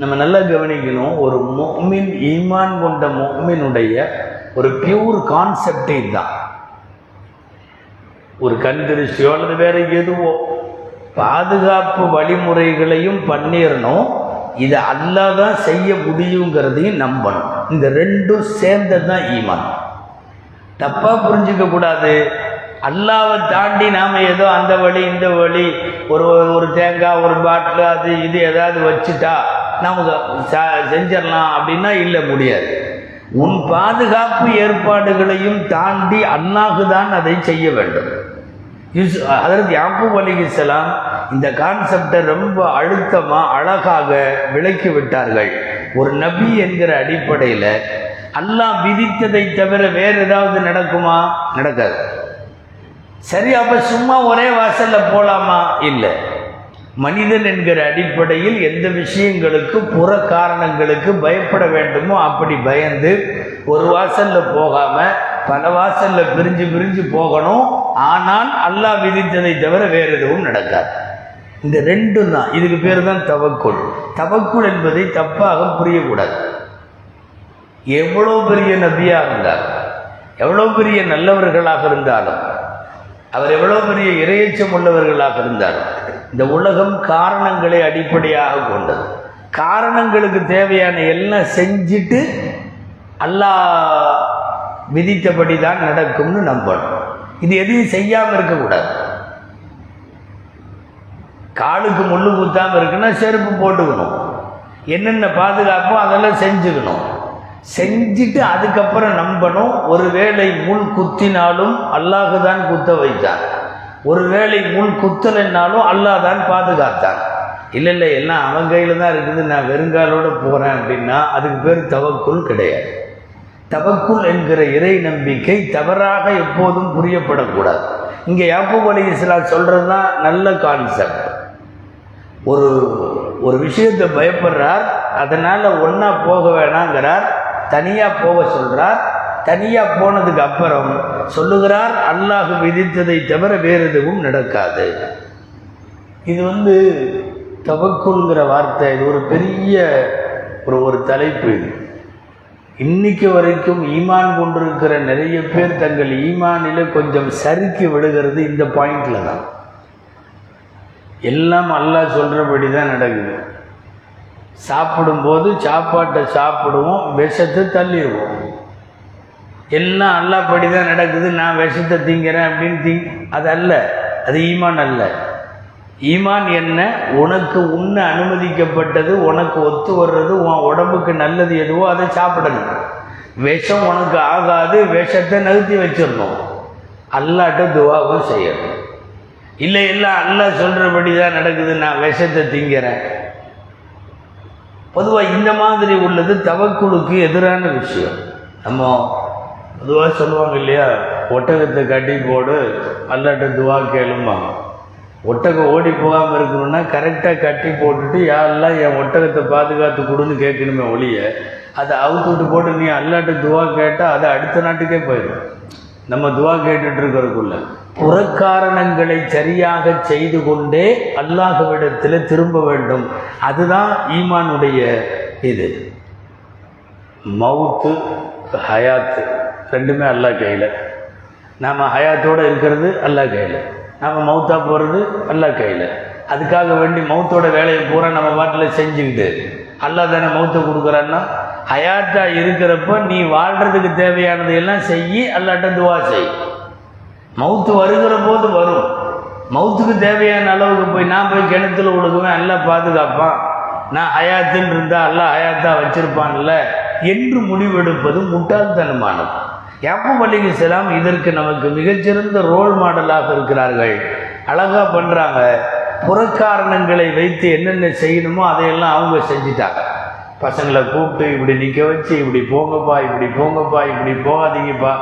நம்ம நல்லா கவனிக்கணும் ஒரு மொமின் ஈமான் கொண்ட மொமினுடைய ஒரு பியூர் கான்செப்டே தான் ஒரு கண் திருஷ்டியோ அல்லது வேற எதுவோ பாதுகாப்பு வழிமுறைகளையும் பண்ணிடணும் இதை அல்லாதான் செய்ய முடியுங்கிறதையும் நம்பணும். இந்த ரெண்டும் சேர்ந்தது தான் ஈமான். தப்பாக புரிஞ்சுக்க கூடாது. அல்லாவை தாண்டி நாம் ஏதோ அந்த வழி இந்த வழி ஒரு ஒரு தேங்காய் ஒரு பாட்டில் அது இது ஏதாவது வச்சுட்டா நாம் செஞ்சிடலாம் அப்படின்னா இல்லை முடியாது. உன் பாதுகாப்பு ஏற்பாடுகளையும் தாண்டி அண்ணாகுதான் அதை செய்ய வேண்டும். யூஸ் அதாவது யாக்கூப் அலிகிஸ்லாம் இந்த கான்செப்டை ரொம்ப அழுத்தமாக அழகாக விளக்கி விட்டார்கள். ஒரு நபி என்கிற அடிப்படையில் அல்லாஹ் விதித்ததை தவிர வேறு ஏதாவது நடக்குமா? நடக்காது. சரி அப்போ சும்மா ஒரே வாசலில் போகலாமா இல்லை. மனிதன் என்கிற அடிப்படையில் எந்த விஷயங்களுக்கு புற காரணங்களுக்கு பயப்பட வேண்டுமோ அப்படி பயந்து ஒரு வாசலில் போகாம பல வாசலில் பிரிஞ்சு பிரிஞ்சு போகணும். ஆனால் அல்லாஹ் விதித்ததை தவிர வேறு எதுவும் நடக்காது. இந்த ரெண்டும் தான். இதுக்கு பேர் தான் தவக்குள். தவக்குள் என்பதை தப்பாக புரியக்கூடாது. எவ்வளோ பெரிய நபியாக இருந்தார் எவ்வளோ பெரிய நல்லவர்களாக இருந்தாலும் அவர் எவ்வளோ பெரிய இரையச்சம் உள்ளவர்களாக இருந்தாலும் இந்த உலகம் காரணங்களை அடிப்படையாக கொண்டது. காரணங்களுக்கு தேவையான எல்லாம் செஞ்சுட்டு அல்லாஹ் விதித்தபடி தான் நடக்கும்னு நம்பணும். இது எதையும் செய்யாமல் இருக்கக்கூடாது. காலுக்கு முள்ளு குத்தாமல் இருக்குன்னா செருப்பு போட்டுக்கணும். என்னென்ன பாதுகாப்போ அதெல்லாம் செஞ்சுக்கணும். செஞ்சுட்டு அதுக்கப்புறம் நம்பணும் ஒருவேளை முள் குத்தினாலும் அல்லாஹ் தான் குத்த வைத்தான் ஒருவேளை முள் குத்தலைன்னாலும் அல்லாஹ் தான் பாதுகாத்தான். இல்லை இல்லை எல்லாம் அவன் கையில் தான் இருக்குது. நான் வெறுங்காலோடு போகிறேன் அப்படின்னா அதுக்கு பேர் தவக்குள் கிடையாது. தவக்குள் என்கிற இறை நம்பிக்கை தவறாக எப்போதும் புரியப்படக்கூடாது. இங்கே யாக்கூப் அலி இஸ்லாம் சொல்கிறது தான் நல்ல கான்செப்ட் ஒரு ஒரு விஷயத்தை பயப்படுறார் அதனால் ஒன்றா போக வேணாங்கிறார் தனியாக போக சொல்கிறார் தனியாக போனதுக்கு அப்புறம் சொல்லுகிறார் அல்லாஹ் விதித்ததை தவிர வேறு எதுவும் நடக்காது. இது வந்து தவக்குங்கிற வார்த்தை இது ஒரு பெரிய ஒரு ஒரு தலைப்பு இது. இன்னைக்கு வரைக்கும் ஈமான் கொண்டிருக்கிற நிறைய பேர் தங்கள் ஈமானில் கொஞ்சம் சறுக்கி விடுகிறது இந்த பாயிண்டில் தான். எல்லாம் அல்லாஹ் சொல்கிறபடி தான் நடக்குது. சாப்பிடும்போது சாப்பாட்டை சாப்பிடுவோம் விஷத்தை தள்ளிடுவோம். எல்லாம் அல்லாப்படி தான் நடக்குது. நான் விஷத்தை திங்கிறேன் அப்படின்னு திங் அது அல்ல. அது ஈமான் அல்ல. ஈமான் என்ன? உனக்கு உண்ண அனுமதிக்கப்பட்டது உனக்கு ஒத்து வர்றது உன் உடம்புக்கு நல்லது எதுவோ அதை சாப்பிடணும். விஷம் உனக்கு ஆகாது விஷத்தை நகர்த்தி வச்சிடணும். அல்லாட்ட துவாவும் செய்யணும். இல்லை இல்லை அல்லாஹ் சொல்கிறபடி தான் நடக்குது. நான் விஷத்தை திங்கிறேன். பொதுவாக இந்த மாதிரி உள்ளது தவக்குழுக்கு எதிரான விஷயம். நம்ம அதுவாக சொல்லுவாங்க இல்லையா? ஒட்டகத்தை கட்டி போடு அல்லாட்ட துவா கேளும்பாங்க. ஒட்டகம் ஓடி போகாமல் இருக்கணும்னா கரெக்டாக கட்டி போட்டுட்டு யாரெல்லாம் என் ஒட்டகத்தை பாதுகாத்து கொடுன்னு கேட்கணுமே ஒழிய அதை அவுத்து விட்டு போட்டு நீ அல்லாட்ட துவா கேட்டால் அது அடுத்த நாட்டுக்கே போயிடும். நம்ம துவா கேட்டுட்டு இருக்கிறதுக்குள்ள புறக்காரணங்களை சரியாக செய்து கொண்டே அல்லாஹ்விடத்தில் திரும்ப வேண்டும். அதுதான் ஈமானுடைய இது. மவுத்து ஹயாத்து. ரெண்டுமே அல்லாஹ் கையில். நாம் ஹயாத்தோடு இருக்கிறது அல்லாஹ் கையில். நாம் மௌத்தா போகிறது அல்லாஹ் கையில். அதுக்காக வேண்டி மௌத்தோட வேலையை பூரா நம்ம பாட்டில் செஞ்சுக்கிட்டு அல்லா தானே மௌத்தை கொடுக்குறான்னா ஹயாத்தாக இருக்கிறப்போ நீ வாழ்கிறதுக்கு தேவையானதை எல்லாம் செஞ்சு அல்லாட்ட துவா செய். மவுத்து வருகிற போது வரும். மவுத்துக்கு தேவையான அளவுக்கு போய் நான் போய் கிணத்துல விழுகுவேன் எல்லாம் பாதுகாப்பான். நான் ஹயாத்துன்னு இருந்தால் எல்லாம் ஹயாத்தா வச்சுருப்பான்ல. என்று முடிவெடுப்பது முட்டாள்தனமானது. யாப்பூப் அலிகலாம் இதற்கு நமக்கு மிகச்சிறந்த ரோல் மாடலாக இருக்கிறார்கள். அழகாக பண்ணுறாங்க புறக்காரணங்களை வைத்து என்னென்ன செய்யணுமோ அதையெல்லாம் அவங்க செஞ்சிட்டாங்க. பசங்களை கூப்பிட்டு இப்படி நிற்க வச்சு இப்படி போங்கப்பா இப்படி போங்கப்பா இப்படி போகாதீங்கப்பா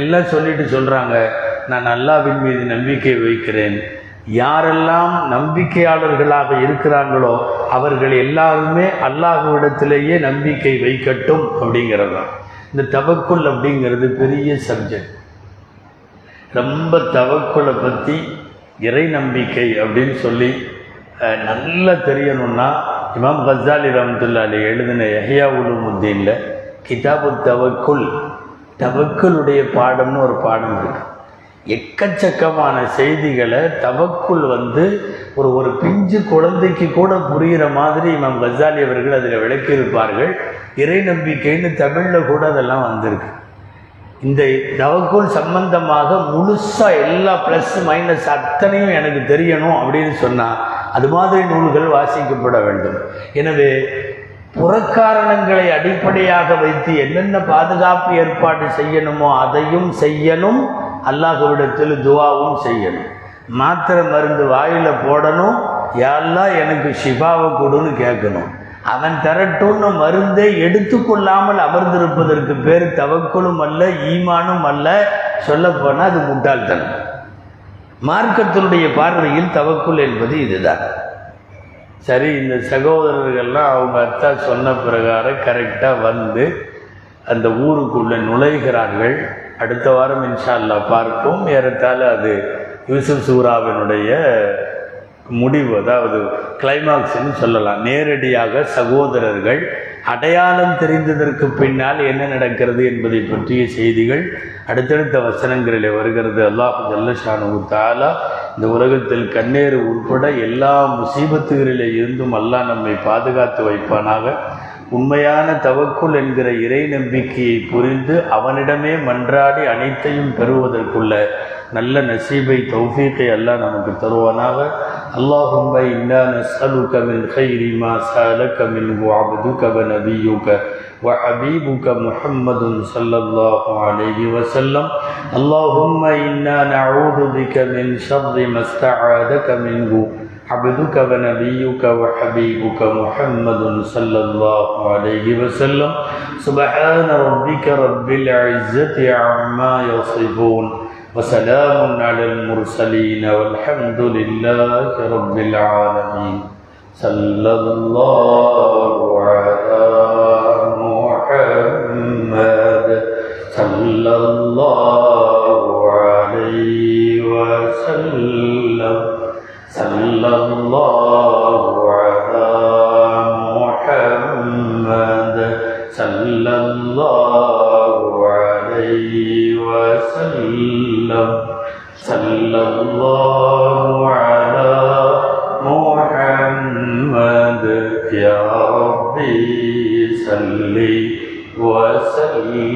எல்லாம் சொல்லிட்டு சொல்கிறாங்க நான் அல்லாவின் மீது நம்பிக்கை வைக்கிறேன். யாரெல்லாம் நம்பிக்கையாளர்களாக இருக்கிறாங்களோ அவர்கள் எல்லாருமே அல்லாஹ்விடத்திலேயே நம்பிக்கை வைக்கட்டும் அப்படிங்கிறது தான் இந்த தவக்குள் அப்படிங்கிறது பெரிய சப்ஜெக்ட் ரொம்ப தவக்குளை பற்றி இறை நம்பிக்கை அப்படின்னு சொல்லி நல்லா தெரியணும்னா இமாம் கசாலி ரஹமத்துல்லா அலி எழுதின எஹியா உலுமுத்தீனில் கிதாபு தவக்குள் தவக்குளுடைய பாடம்னு ஒரு பாடம் இருக்குது எக்கச்சக்கமான செய்திகளை தவக்குள் வந்து ஒரு ஒரு பிஞ்சு குழந்தைக்கு கூட புரிகிற மாதிரி இமாம் கசாலி அவர்கள் அதில் விளக்கியிருப்பார்கள். இறை நம்பிக்கைன்னு தமிழில் கூட அதெல்லாம் வந்திருக்கு. இந்த தவக்குள் சம்பந்தமாக முழுசாக எல்லா ப்ளஸ் மைனஸ் அத்தனையும் எனக்கு தெரியணும் அப்படின்னு சொன்னால் அது மாதிரி நூல்கள் வாசிக்கப்பட வேண்டும். எனவே புறக்காரணங்களை அடிப்படையாக வைத்து என்னென்ன பாதுகாப்பு ஏற்பாடு செய்யணுமோ அதையும் செய்யணும். அல்லாஹுவிடத்தில் துவாவும் செய்யணும். மாத்திரை மருந்து வாயில் போடணும். யாரெல்லாம் எனக்கு ஷிஃபாவை கொடுன்னு கேட்கணும். அவன் தரட்டும்னு மருந்தை எடுத்துக்கொள்ளாமல் அமர்ந்திருப்பதற்கு பேர் தவக்குலும் அல்ல ஈமானும் அல்ல. சொல்லப்போனால் அது முட்டாள்தனம். மார்க்கத்தினுடைய பார்வையில் தவக்குள் என்பது இதுதான். சரி இந்த சகோதரர்கள்லாம் அவங்க அத்தா சொன்ன பிரகாரம் கரெக்டாக வந்து அந்த ஊருக்குள்ளே நுழைகிறார்கள். அடுத்த வாரம் இன்ஷா அல்லாஹ் பார்ப்போம். ஏறத்தாழ அது யூசுப் சூராவினுடைய முடிவு அதாவது கிளைமாக்ஸ்ன்னு சொல்லலாம். நேரடியாக சகோதரர்கள் அடையாளம் தெரிந்ததற்கு பின்னால் என்ன நடக்கிறது என்பதை பற்றிய செய்திகள் அடுத்தடுத்த வசனங்களில் வருகிறது. அல்லாஹ் ஜல்லஷானு தாலா இந்த உலகத்தில் கண்ணேறு உட்பட எல்லா முசீபத்துகளிலே இருந்தும் அல்லாஹ் நம்மை பாதுகாத்து வைப்பானாக. உண்மையான தவக்குல் என்கிற இறை நம்பிக்கையை புரிந்து அவனிடமே மன்றாடி அனைத்தையும் பெறுவதற்குள்ள நல்ல நசீபை தௌஃபீக்கை அல்லாஹ் நமக்கு தருவானாக. اللهم إنا نسألك من خير ما سألك منه عبدك ونبيك وحبيبك محمد صلى الله عليه وسلم. اللهم إنا نعوذ بك من شر ما استعاذك منه عبدك ونبيك وحبيبك محمد صلى الله عليه وسلم. سبحان ربك رب العزة عما يصفون. وسلام على المرسلين والحمد لله رب العالمين. صلى الله على محمد. صلى الله عليه وسلم. صلى الله صلى الله على محمد يا ربي صل وسلم.